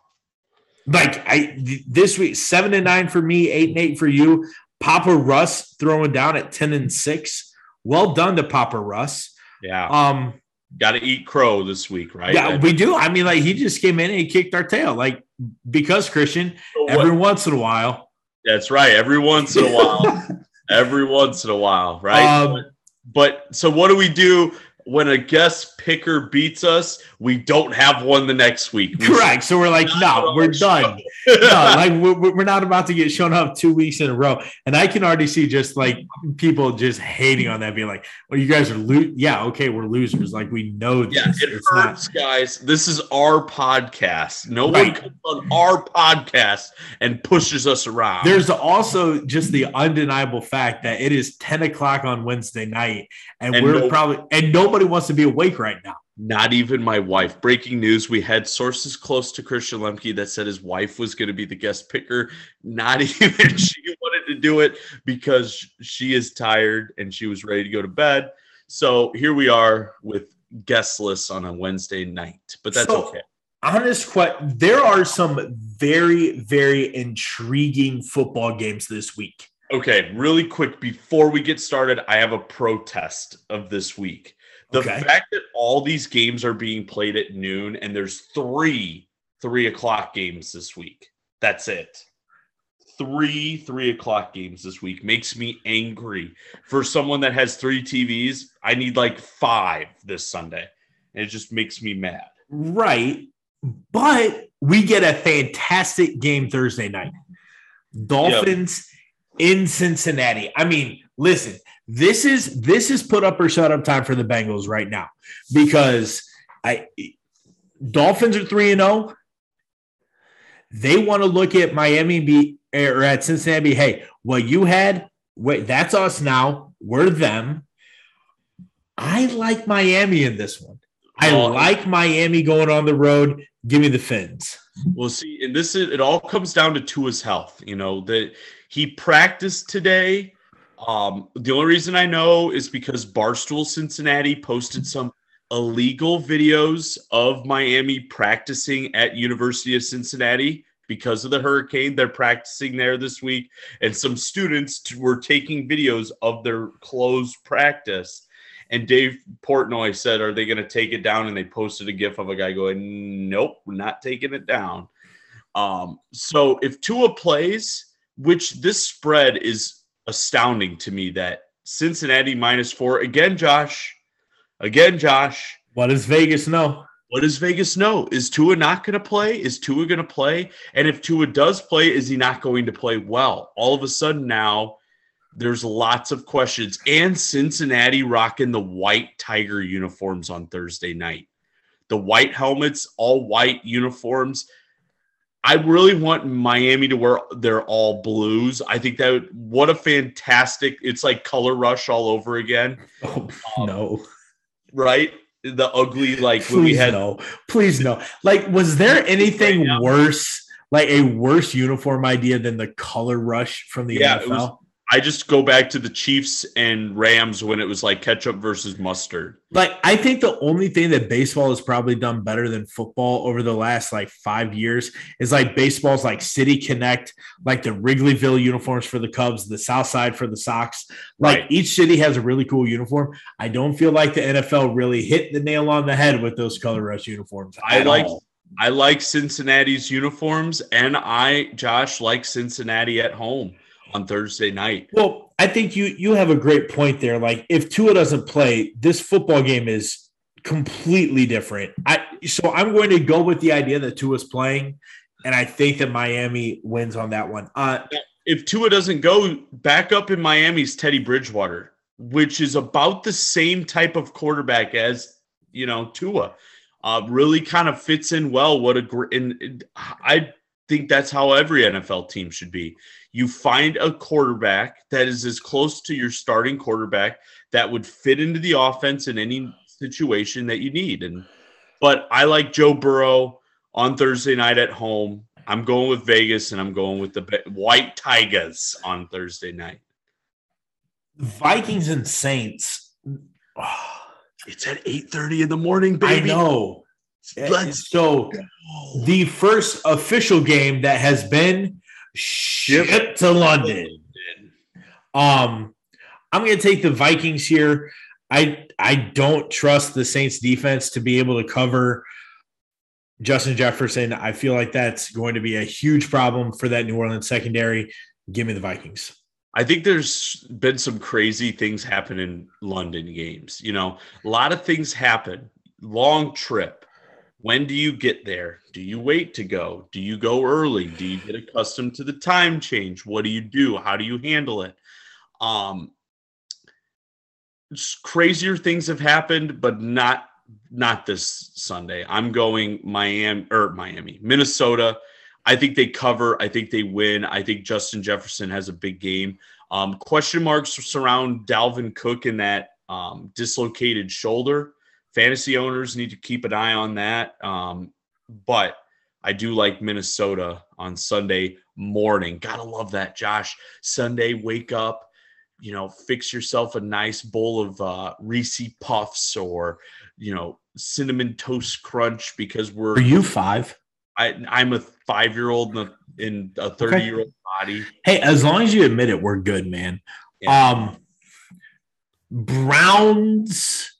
Like I this week, seven and nine for me, eight and eight for you. Papa Russ throwing down at 10 and six. Well done to Papa Russ. Yeah. Um, Got to eat crow this week, right? Yeah, we do. I mean, like he just came in and he kicked our tail, like because Christian, So every once in a while. That's right. Every once in a while. every once in a while, right? Um, but so what do we do when a guest picker beats us? We don't have one the next week. We correct. So we're like, no, we're done. no, like we're, we're not about to get shown up two weeks in a row. And I can already see just like people just hating on that, being like, well, you guys are lo-. Yeah, okay, we're losers. Like we know this. Yeah, it it's not. hurts, guys. This is our podcast. No one comes on our podcast and pushes us around. There's also just the undeniable fact that it is 10 o'clock on Wednesday night, and, And we're no- probably and nobody wants to be awake right now. Not even my wife. Breaking news: We had sources close to Christian Lemke that said his wife was going to be the guest picker. Not even she wanted to do it because she is tired and she was ready to go to bed. So here we are with guest lists on a Wednesday night, but that's So- okay. Honest question: There are some very, very intriguing football games this week. Okay, really quick before we get started, I have a protest of this week. The Okay. fact that all these games are being played at noon and there's three three o'clock games this week. That's it. Three three o'clock games this week makes me angry. For someone that has three TVs, I need like five this Sunday. And it just makes me mad. Right. But we get a fantastic game Thursday night. Dolphins in Cincinnati. I mean, listen, this is this is put up or shut up time for the Bengals right now because I Dolphins are 3 and 0. They want to look at Miami be or at Cincinnati. be, Hey, what you had, wait, that's us now. We're them. I like Miami in this one. I like Miami going on the road. Give me the fins. Well, see, and this is it all comes down to Tua's health. You know that he practiced today. Um, the only reason I know is because Barstool Cincinnati posted some illegal videos of Miami practicing at University of Cincinnati because of the hurricane. They're practicing there this week, and some students were taking videos of their closed practice. And Dave Portnoy said, "Are they going to take it down?" And they posted a GIF of a guy going, "Nope, we're not taking it down." Um, so if Tua plays, which this spread is astounding to me, that Cincinnati minus four again, Josh, again, Josh. What does Vegas know? What does Vegas know? Is Tua not going to play? Is Tua going to play? And if Tua does play, is he not going to play well? All of a sudden now, there's lots of questions. And Cincinnati rocking the white Tiger uniforms on Thursday night. The white helmets, all white uniforms. I really want Miami to wear their all blues. I think that would, what a fantastic. It's like color rush all over again, Oh Um, no! right? The ugly like when we Please had no! Please no! Like, was there anything Right worse? Like a worse uniform idea than the color rush from the Yeah, NFL? I just go back to the Chiefs and Rams when it was like ketchup versus mustard. Like, I think the only thing that baseball has probably done better than football over the last like five years is like baseball's like City Connect, like the Wrigleyville uniforms for the Cubs, the South Side for the Sox. Like Right. each city has a really cool uniform. I don't feel like the NFL really hit the nail on the head with those color rush uniforms. I like all. I like Cincinnati's uniforms, and I Josh like Cincinnati at home on Thursday night. Well, I think you you have a great point there. Like if Tua doesn't play, this football game is completely different. I so I'm going to go with the idea that Tua's playing, and I think that Miami wins on that one. Uh If Tua doesn't go, back up in Miami's Teddy Bridgewater, which is about the same type of quarterback as you know Tua. Uh, really kind of fits in well. What a great and I think that's how every NFL team should be. You find a quarterback that is as close to your starting quarterback that would fit into the offense in any situation that you need. And but I like Joe Burrow on Thursday night at home. I'm going with Vegas and I'm going with the White Tigers on Thursday night. Vikings and Saints. It's at 8:30 in the morning, baby. I know. Let's so go. the first official game that has been shipped to London. Um, I'm going to take the Vikings here. I I don't trust the Saints defense to be able to cover Justin Jefferson. I feel like that's going to be a huge problem for that New Orleans secondary. Give me the Vikings. I think there's been some crazy things happen in London games. You know, a lot of things happen. Long trip. When do you get there? Do you wait to go? Do you go early? Do you get accustomed to the time change? What do you do? How do you handle it? Um, crazier things have happened, but not not this Sunday. I'm going Miami or Miami, Minnesota. I think they cover. I think they win. I think Justin Jefferson has a big game. Um, question marks surround Dalvin Cook in that um, dislocated shoulder. Fantasy owners need to keep an eye on that. Um, but I do like Minnesota on Sunday morning. Gotta love that, Josh. Sunday, wake up, you know, fix yourself a nice bowl of uh, Reese Puffs or, you know, cinnamon toast crunch because we're. Are you five? I, I'm a five year old in, a 30 year old body. Hey, as long as you admit it, we're good, man. Yeah. Um, Browns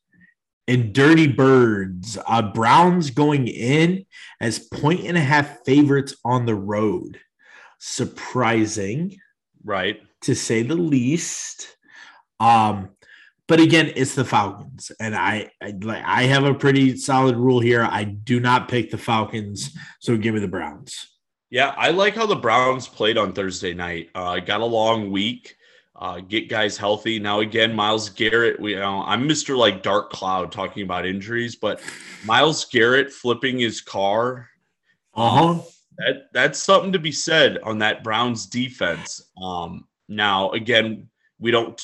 and Dirty Birds. Uh, Browns going in as point and a half favorites on the road. Surprising, right? To say the least. Um, but again, it's the Falcons, and I, I I have a pretty solid rule here. I do not pick the Falcons, so give me the Browns. Yeah, I like how the Browns played on Thursday night. Uh, got a long week, uh, get guys healthy. Now again, Myles Garrett. We, you know, I'm Mister like Dark Cloud talking about injuries, but Myles Garrett flipping his car. Uh huh. That that's something to be said on that Browns defense. Um, now again, we don't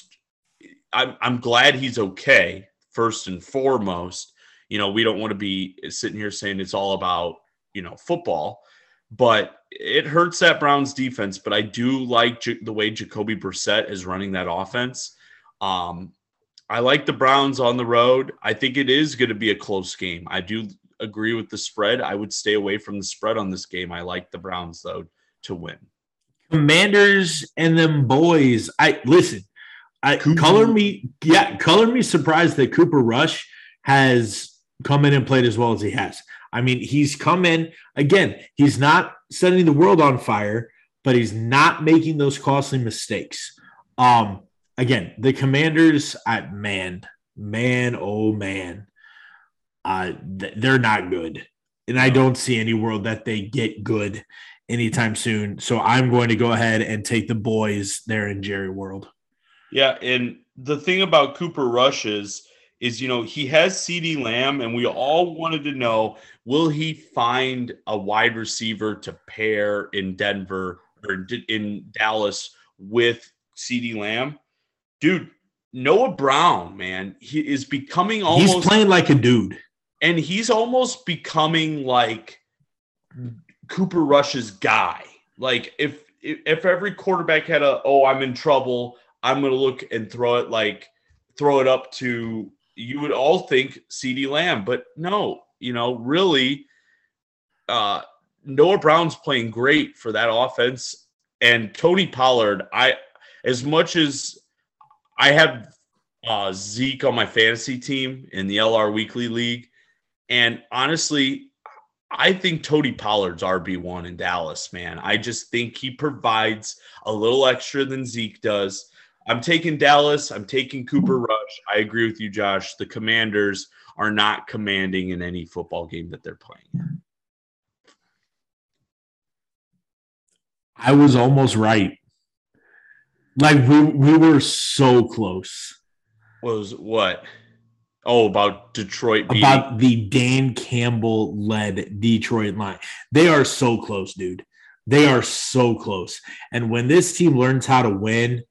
I'm I'm glad he's okay first and foremost. You know, we don't want to be sitting here saying it's all about you know football, but it hurts that Browns defense. But I do like J- the way Jacoby Brissett is running that offense. Um, I like the Browns on the road. I think it is going to be a close game. I do agree with the spread. I would stay away from the spread on this game. I like the Browns though to win. Commanders and them boys. I listen. I Cooper. color me, yeah, color me surprised that Cooper Rush has come in and played as well as he has. I mean, he's come in again. He's not setting the world on fire, but he's not making those costly mistakes. Um, again, the Commanders, I, man, man, oh man, uh, they're not good, and I don't see any world that they get good anytime soon. So I'm going to go ahead and take the boys there in Jerry World. Yeah, and the thing about Cooper Rush is, is you know he has CeeDee Lamb, and we all wanted to know will he find a wide receiver to pair in Denver or in Dallas with CeeDee Lamb, dude. Noah Brown, man, he is becoming almost he's playing like a dude, and he's almost becoming like Cooper Rush's guy. Like if if every quarterback had a oh I'm in trouble I'm going to look and throw it like throw it up to you would all think CeeDee Lamb, but no, you know, really uh Noah Brown's playing great for that offense and Tony Pollard, I as much as I have uh, Zeke on my fantasy team in the LR Weekly League, and honestly, I think Tony Pollard's RB1 in Dallas, man. I just think he provides a little extra than Zeke does. I'm taking Dallas. I'm taking Cooper hmm. Rush. I agree with you, Josh. The Commanders are not commanding in any football game that they're playing. I was almost right. Like we we were so close. Was what? Oh, about Detroit beating. about the Dan Campbell led Detroit line. They are so close, dude. They are so close. And when this team learns how to win,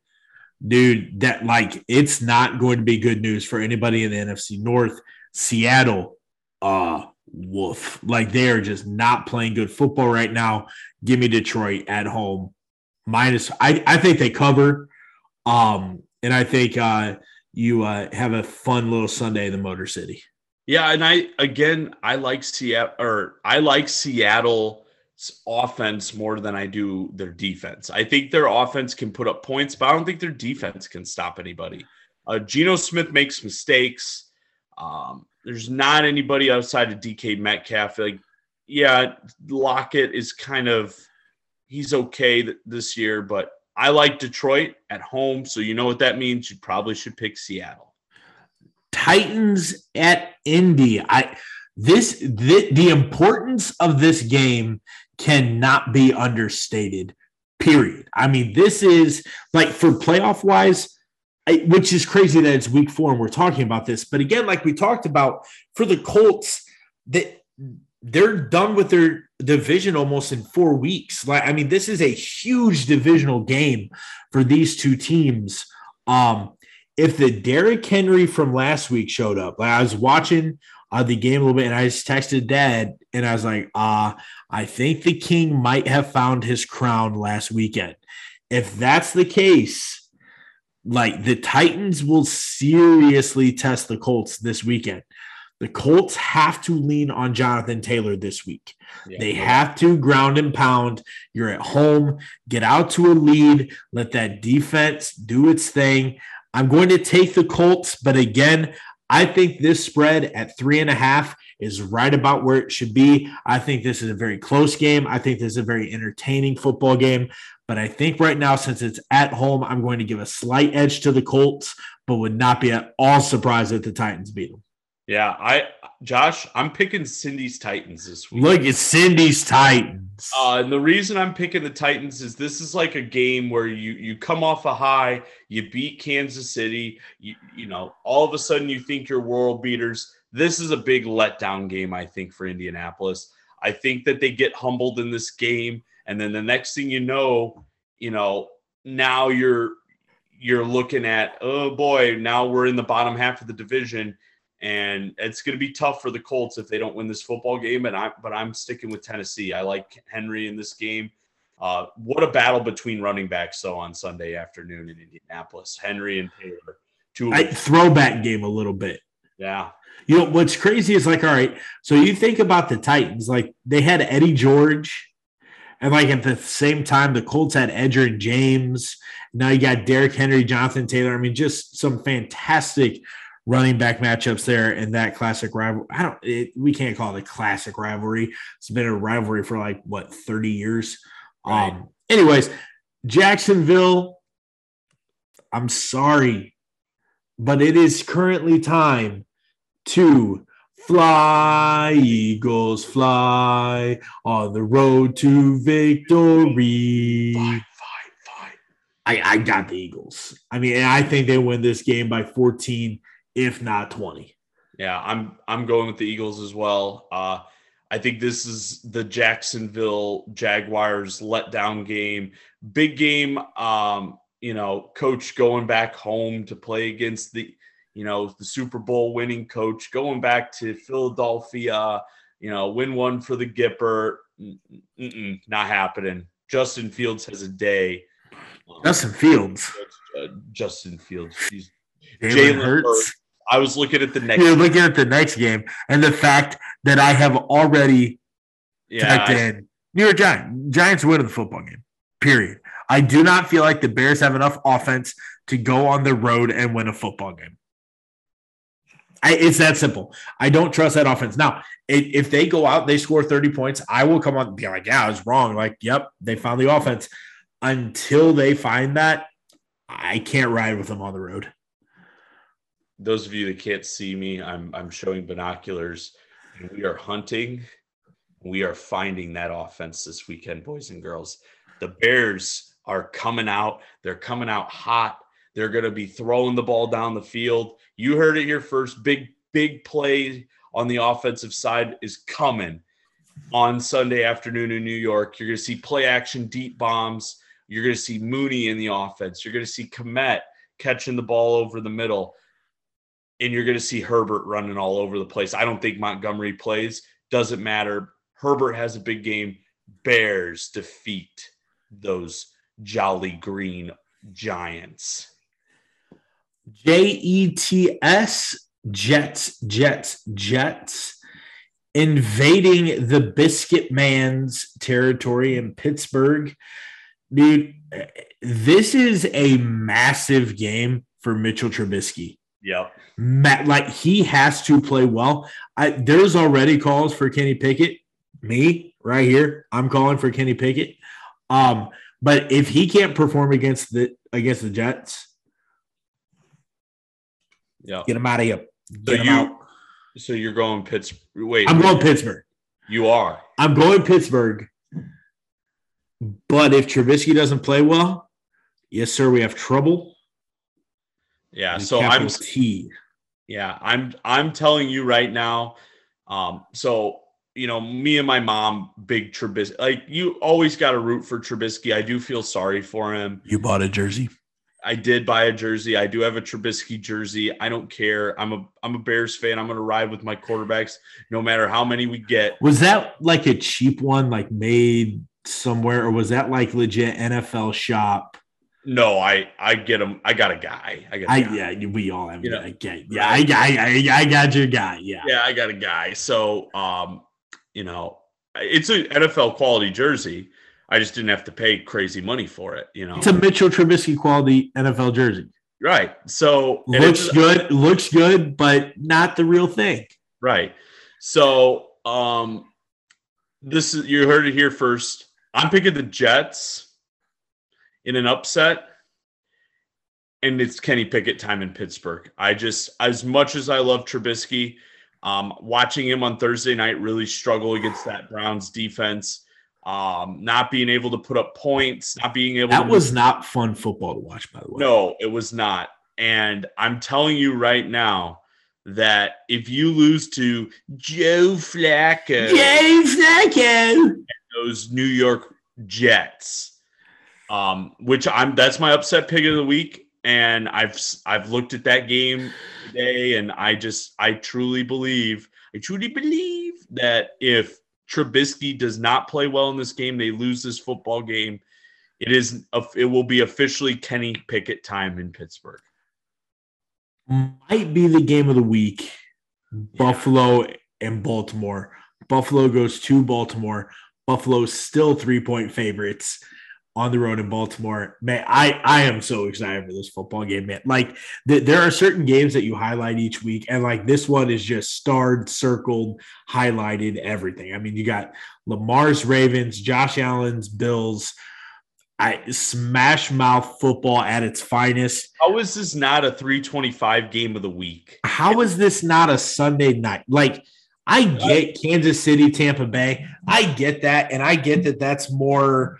dude, that like it's not going to be good news for anybody in the NFC North. Seattle, uh, woof. Like they are just not playing good football right now. Give me Detroit at home. Minus, I, I think they cover. Um, and I think uh you uh have a fun little Sunday in the Motor City. Yeah, and I again I like Seattle or I like Seattle offense more than I do their defense. I think their offense can put up points, but I don't think their defense can stop anybody. Uh, Geno Smith makes mistakes. Um, there's not anybody outside of DK Metcalf. Like, yeah, Lockett is kind of he's okay th- this year, but I like Detroit at home, so you know what that means. You probably should pick Seattle. Titans at Indy. I this the, the importance of this game cannot be understated. Period. I mean, this is like for playoff wise, I, which is crazy that it's week four and we're talking about this. But again, like we talked about for the Colts, that they're done with their division almost in four weeks. Like, I mean, this is a huge divisional game for these two teams. Um, if the Derrick Henry from last week showed up, like I was watching uh, the game a little bit and I just texted dad and I was like, uh, I think the king might have found his crown last weekend. If that's the case, like the Titans will seriously test the Colts this weekend. The Colts have to lean on Jonathan Taylor this week. Yeah, they have to ground and pound. You're at home, get out to a lead, let that defense do its thing. I'm going to take the Colts, but again, I think this spread at three and a half is right about where it should be. I think this is a very close game. I think this is a very entertaining football game. But I think right now, since it's at home, I'm going to give a slight edge to the Colts, but would not be at all surprised if the Titans beat them. Yeah, I Josh, I'm picking Cindy's Titans this week. Look at Cindy's Titans. Uh, and the reason I'm picking the Titans is this is like a game where you you come off a high, you beat Kansas City, you you know, all of a sudden you think you're world beaters. This is a big letdown game, I think, for Indianapolis. I think that they get humbled in this game, and then the next thing you know, you know, now you're you're looking at oh boy, now we're in the bottom half of the division and it's going to be tough for the Colts if they don't win this football game. And I, but I'm sticking with Tennessee. I like Henry in this game. Uh, what a battle between running backs, So on Sunday afternoon in Indianapolis. Henry and Taylor. Two I, throwback game a little bit. Yeah. You know what's crazy is like, all right, so you think about the Titans, like they had Eddie George, and like at the same time, the Colts had Edgerrin James. Now you got Derrick Henry, Jonathan Taylor. I mean, just some fantastic running back matchups there in that classic rivalry. I don't, it, we can't call it a classic rivalry. It's been a rivalry for like what 30 years. Right. Um, anyways, Jacksonville, I'm sorry, but it is currently time to fly, Eagles, fly on the road to victory. Fly, fly, fly. I, I got the Eagles. I mean, I think they win this game by 14 if not 20. Yeah, I'm I'm going with the Eagles as well. Uh, I think this is the Jacksonville Jaguars letdown game, big game. Um, you know, coach going back home to play against the, you know, the Super Bowl winning coach, going back to Philadelphia. You know, win one for the Gipper. Mm-mm, not happening. Justin Fields has a day. Justin Fields. Uh, Justin Fields. Jalen Hurts. Hurts I was looking at the next. You're looking at the next game, and the fact that I have already yeah, typed I, in New York Giants. Giants win the football game. Period. I do not feel like the Bears have enough offense to go on the road and win a football game. I, it's that simple. I don't trust that offense. Now, if they go out, they score 30 points, I will come on and be like, yeah, I was wrong. Like, yep, they found the offense. Until they find that, I can't ride with them on the road those of you that can't see me, I'm I'm showing binoculars. We are hunting. We are finding that offense this weekend, boys and girls. The Bears are coming out. They're coming out hot. They're going to be throwing the ball down the field. You heard it here first. Big, big play on the offensive side is coming on Sunday afternoon in New York. You're going to see play action deep bombs. You're going to see Mooney in the offense. You're going to see Kmet catching the ball over the middle and you're going to see Herbert running all over the place. I don't think Montgomery plays. Doesn't matter. Herbert has a big game. Bears defeat those jolly green giants. J E T S, Jets, Jets, Jets, invading the Biscuit Man's territory in Pittsburgh. Dude, this is a massive game for Mitchell Trubisky. Yep. Matt, like he has to play well. I, there's already calls for Kenny Pickett. Me right here, I'm calling for Kenny Pickett. Um, but if he can't perform against the against the Jets, yeah, get him out of here. So him you- out. So you're going Pittsburgh. Wait, I'm going Pittsburgh. You are. I'm going Pittsburgh. But if Trubisky doesn't play well, yes, sir, we have trouble. Yeah. So I'm T. Yeah, I'm I'm telling you right now. Um, so you know, me and my mom, big Trubisky. Like you always got to root for Trubisky. I do feel sorry for him. You bought a jersey. I did buy a jersey. I do have a Trubisky jersey. I don't care. I'm a I'm a Bears fan. I'm gonna ride with my quarterbacks no matter how many we get. Was that like a cheap one, like made somewhere, or was that like legit NFL shop? No, I I get them. I got a guy. I got. A I guy. yeah, we all have. You know, I get, yeah, I, I, I, I got your guy. Yeah. yeah, I got a guy. So, um, you know, it's an NFL quality jersey. I just didn't have to pay crazy money for it. You know, It's a Mitchell Trubisky quality NFL jersey. right. So Looks good, looks good, but not the real thing. Right. So, um, this is you heard it here first. I'm picking the Jets in an upset, and it's Kenny Pickett time in Pittsburgh. I just, as much as I love Trubisky, um, watching him on Thursday night really struggle against that Browns defense, um, not being able to put up points, not being able. That to was not fun football to watch, by the way. no, it was not. And I'm telling you right now that if you lose to Joe Flacco, James Flacco. those New York Jets, um, which I'm that's my upset pick of the week. And I've I've looked at that game today, and I just I truly believe I truly believe that if Trubisky does not play well in this game, they lose this football game. It is it will be officially Kenny Pickett time in Pittsburgh. Might be the game of the week. Buffalo and Baltimore. Buffalo goes to Baltimore. Buffalo's still three point favorites on the road in Baltimore. Man, I, I am so excited for this football game, man. Like, th- there are certain games that you highlight each week, and like this one is just starred, circled, highlighted, everything. I mean, you got Lamar's Ravens, Josh Allen's Bills. I smash mouth football at its finest. How is this not a 325 game of the week? How is this not a Sunday night? Like, I get Kansas City, Tampa Bay. I get that. And I get that that's more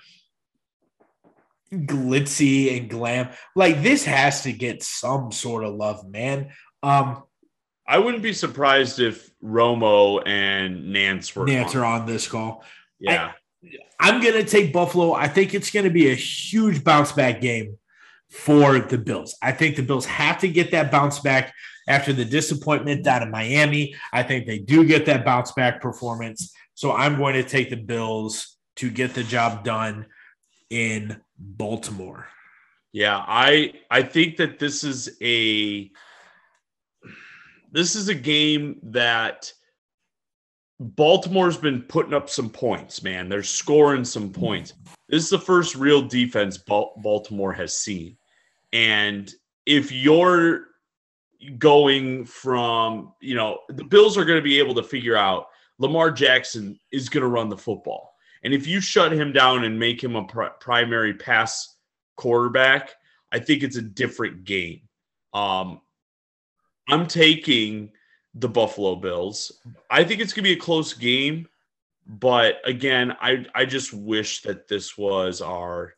glitzy and glam. Like, this has to get some sort of love, man. Um, I wouldn't be surprised if Romo and Nance were Nance on. are on this call. Yeah. I'm going to take Buffalo. I think it's going to be a huge bounce back game for the Bills. I think the Bills have to get that bounce back after the disappointment down in Miami. I think they do get that bounce back performance. So I'm going to take the Bills to get the job done in Baltimore. Yeah, I I think that this is a this is a game that Baltimore's been putting up some points, man. They're scoring some mm-hmm. points. This is the first real defense Baltimore has seen. And if you're going from, you know, the Bills are going to be able to figure out Lamar Jackson is going to run the football. And if you shut him down and make him a pri- primary pass quarterback, I think it's a different game. Um, I'm taking the Buffalo Bills. I think it's going to be a close game, but again, I I just wish that this was our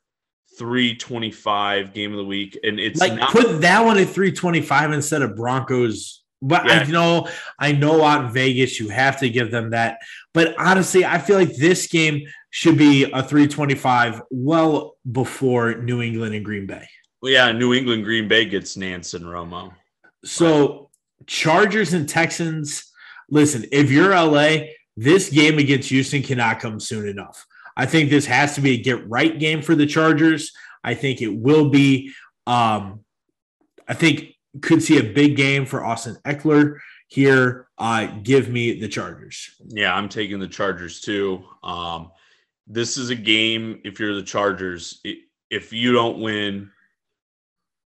325 game of the week and it's Like not put that one at 325 instead of Broncos. But Yeah. I know, I know out in Vegas, you have to give them that. But honestly, I feel like this game should be a 325 well before New England and Green Bay. yeah, New England Green Bay gets Nance and Romo. So Chargers and Texans, listen, if you're LA, this game against Houston cannot come soon enough. I think this has to be a get right game for the Chargers. I think it will be. Um, I think could see a big game for Austin Ekeler here. Uh, give me the Chargers. Yeah, I'm taking the Chargers too. Um, this is a game. If you're the Chargers, if you don't win,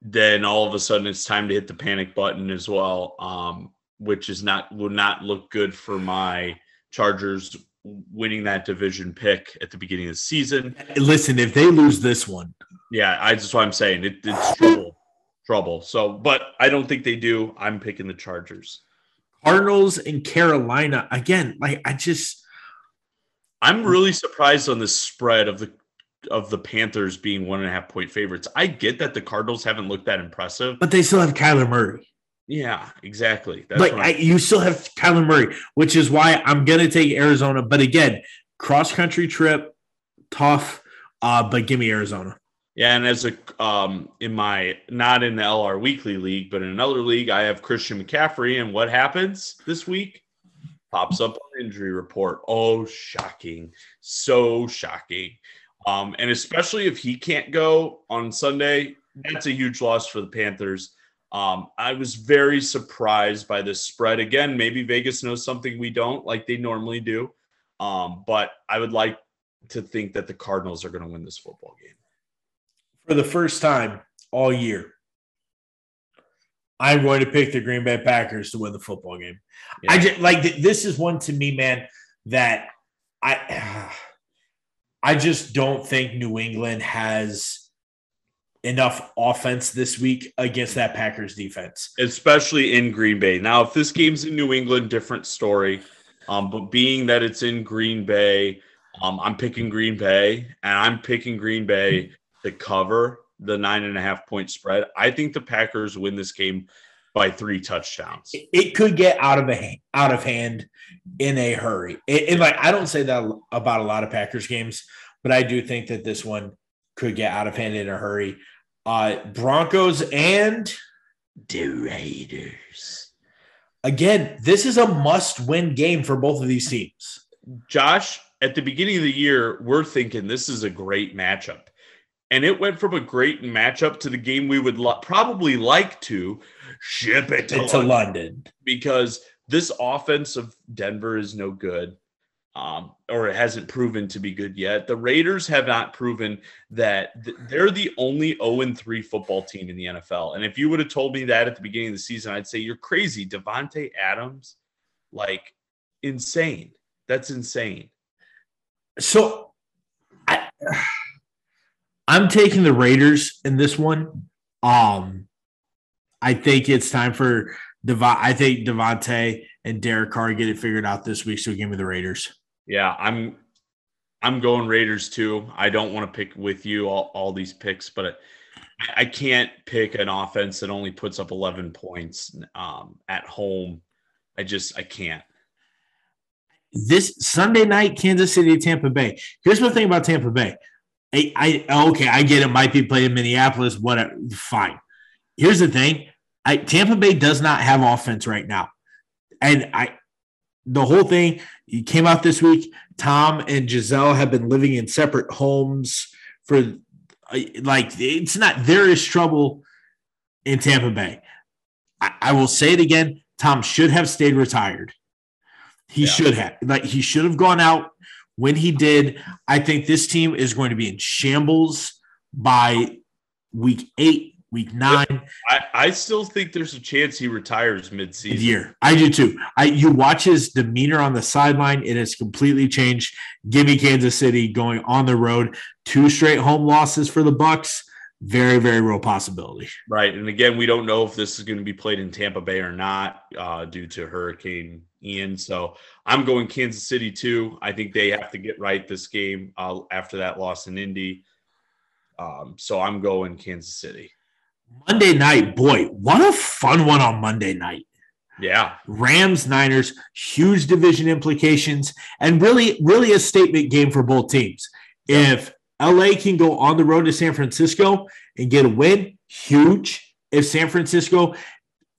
then all of a sudden it's time to hit the panic button as well, um, which is not would not look good for my Chargers winning that division pick at the beginning of the season. Listen, if they lose this one, yeah, I just what I'm saying. It, it's trouble, trouble. So, but I don't think they do. I'm picking the Chargers. Cardinals and Carolina again. Like I just, I'm really surprised on the spread of the of the Panthers being one and a half point favorites. I get that the Cardinals haven't looked that impressive, but they still have Kyler Murray. Yeah, exactly. That's like I, you still have Kyler Murray, which is why I'm gonna take Arizona. But again, cross country trip, tough. Uh, but give me Arizona. Yeah, and as a um in my not in the LR Weekly League, but in another league, I have Christian McCaffrey, and what happens this week? Pops up on injury report. Oh, shocking! So shocking. Um, and especially if he can't go on Sunday, that's a huge loss for the Panthers. Um, I was very surprised by this spread. Again, maybe Vegas knows something we don't, like they normally do. Um, but I would like to think that the Cardinals are going to win this football game. For the first time all year, I'm going to pick the Green Bay Packers to win the football game. Yeah. I just like this is one to me, man, that I I just don't think New England has enough offense this week against that Packers defense, especially in Green Bay. Now, if this game's in New England, different story. Um, but being that it's in Green Bay, um, I'm picking Green Bay, and I'm picking Green Bay to cover the nine and a half point spread. I think the Packers win this game by three touchdowns. It could get out of a out of hand in a hurry. And like I don't say that about a lot of Packers games, but I do think that this one could get out of hand in a hurry. Uh, Broncos and the Raiders. Again, this is a must-win game for both of these teams. Josh, at the beginning of the year, we're thinking this is a great matchup. And it went from a great matchup to the game we would lo- probably like to ship it to, London. London. because this offense of Denver is no good um, or it hasn't proven to be good yet. The Raiders have not proven that th- they're the only 0 3 football team in the NFL. And if you would have told me that at the beginning of the season, I'd say you're crazy. Davante Adams, like insane. That's insane. So I, I'm taking the Raiders in this one. Um, I think it's time for Devon. I think Davante and Derek Carr get it figured out this week. So give me the Raiders. Yeah, I'm I'm going Raiders too. I don't want to pick with you all, all these picks, but I, I can't pick an offense that only puts up 11 points um, at home. I just I can't. This Sunday night, Kansas City, Tampa Bay. Here's the thing about Tampa Bay. I, I okay, I get it. Might be played in Minneapolis. Whatever, fine. Here's the thing: I, Tampa Bay does not have offense right now, and I the whole thing he came out this week. Tom and Gisele have been living in separate homes for like it's not there is trouble in Tampa Bay. I, I will say it again. Tom should have stayed retired. He yeah. should have like he should have gone out when he did. I think this team is going to be in shambles by week eight week nine. I, I still think there's a chance he retires midseason. Year, I do too. I you watch his demeanor on the sideline; it has completely changed. Give me Kansas City going on the road, two straight home losses for the Bucs. Very, very real possibility. Right, and again, we don't know if this is going to be played in Tampa Bay or not uh, due to Hurricane Ian. So I'm going Kansas City too. I think they have to get right this game uh, after that loss in Indy. Um, so I'm going Kansas City. Monday night, boy, what a fun one on Monday night. Yeah. Rams, Niners, huge division implications, and really, really a statement game for both teams. Yeah. If LA can go on the road to San Francisco and get a win, huge. If San Francisco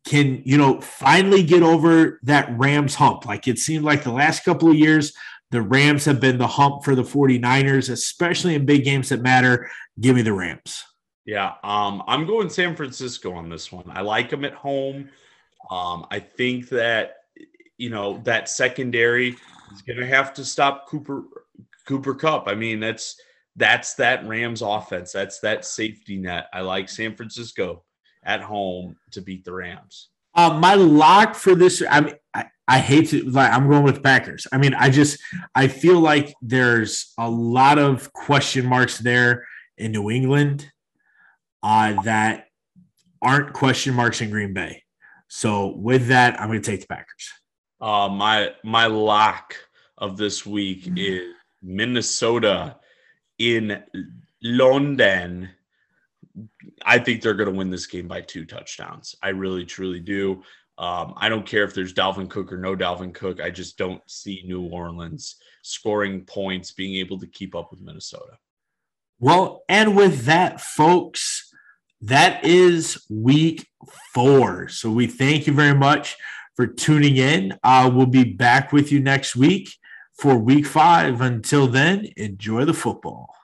can, you know, finally get over that Rams hump, like it seemed like the last couple of years, the Rams have been the hump for the 49ers, especially in big games that matter. Give me the Rams. Yeah, um, I'm going San Francisco on this one. I like them at home. Um, I think that you know that secondary is going to have to stop Cooper Cooper Kupp. I mean, that's that's that Rams offense. That's that safety net. I like San Francisco at home to beat the Rams. Uh, my lock for this, I mean, I, I hate to like I'm going with Packers. I mean, I just I feel like there's a lot of question marks there in New England uh, that aren't question marks in Green Bay. So with that, I'm going to take the Packers. Uh, my my lock of this week is Minnesota in London. I think they're going to win this game by two touchdowns. I really, truly do. Um, I don't care if there's Dalvin Cook or no Dalvin Cook. I just don't see New Orleans scoring points, being able to keep up with Minnesota. Well, and with that, folks, that is week four. So we thank you very much for tuning in. Uh, we'll be back with you next week for week five. Until then, enjoy the football.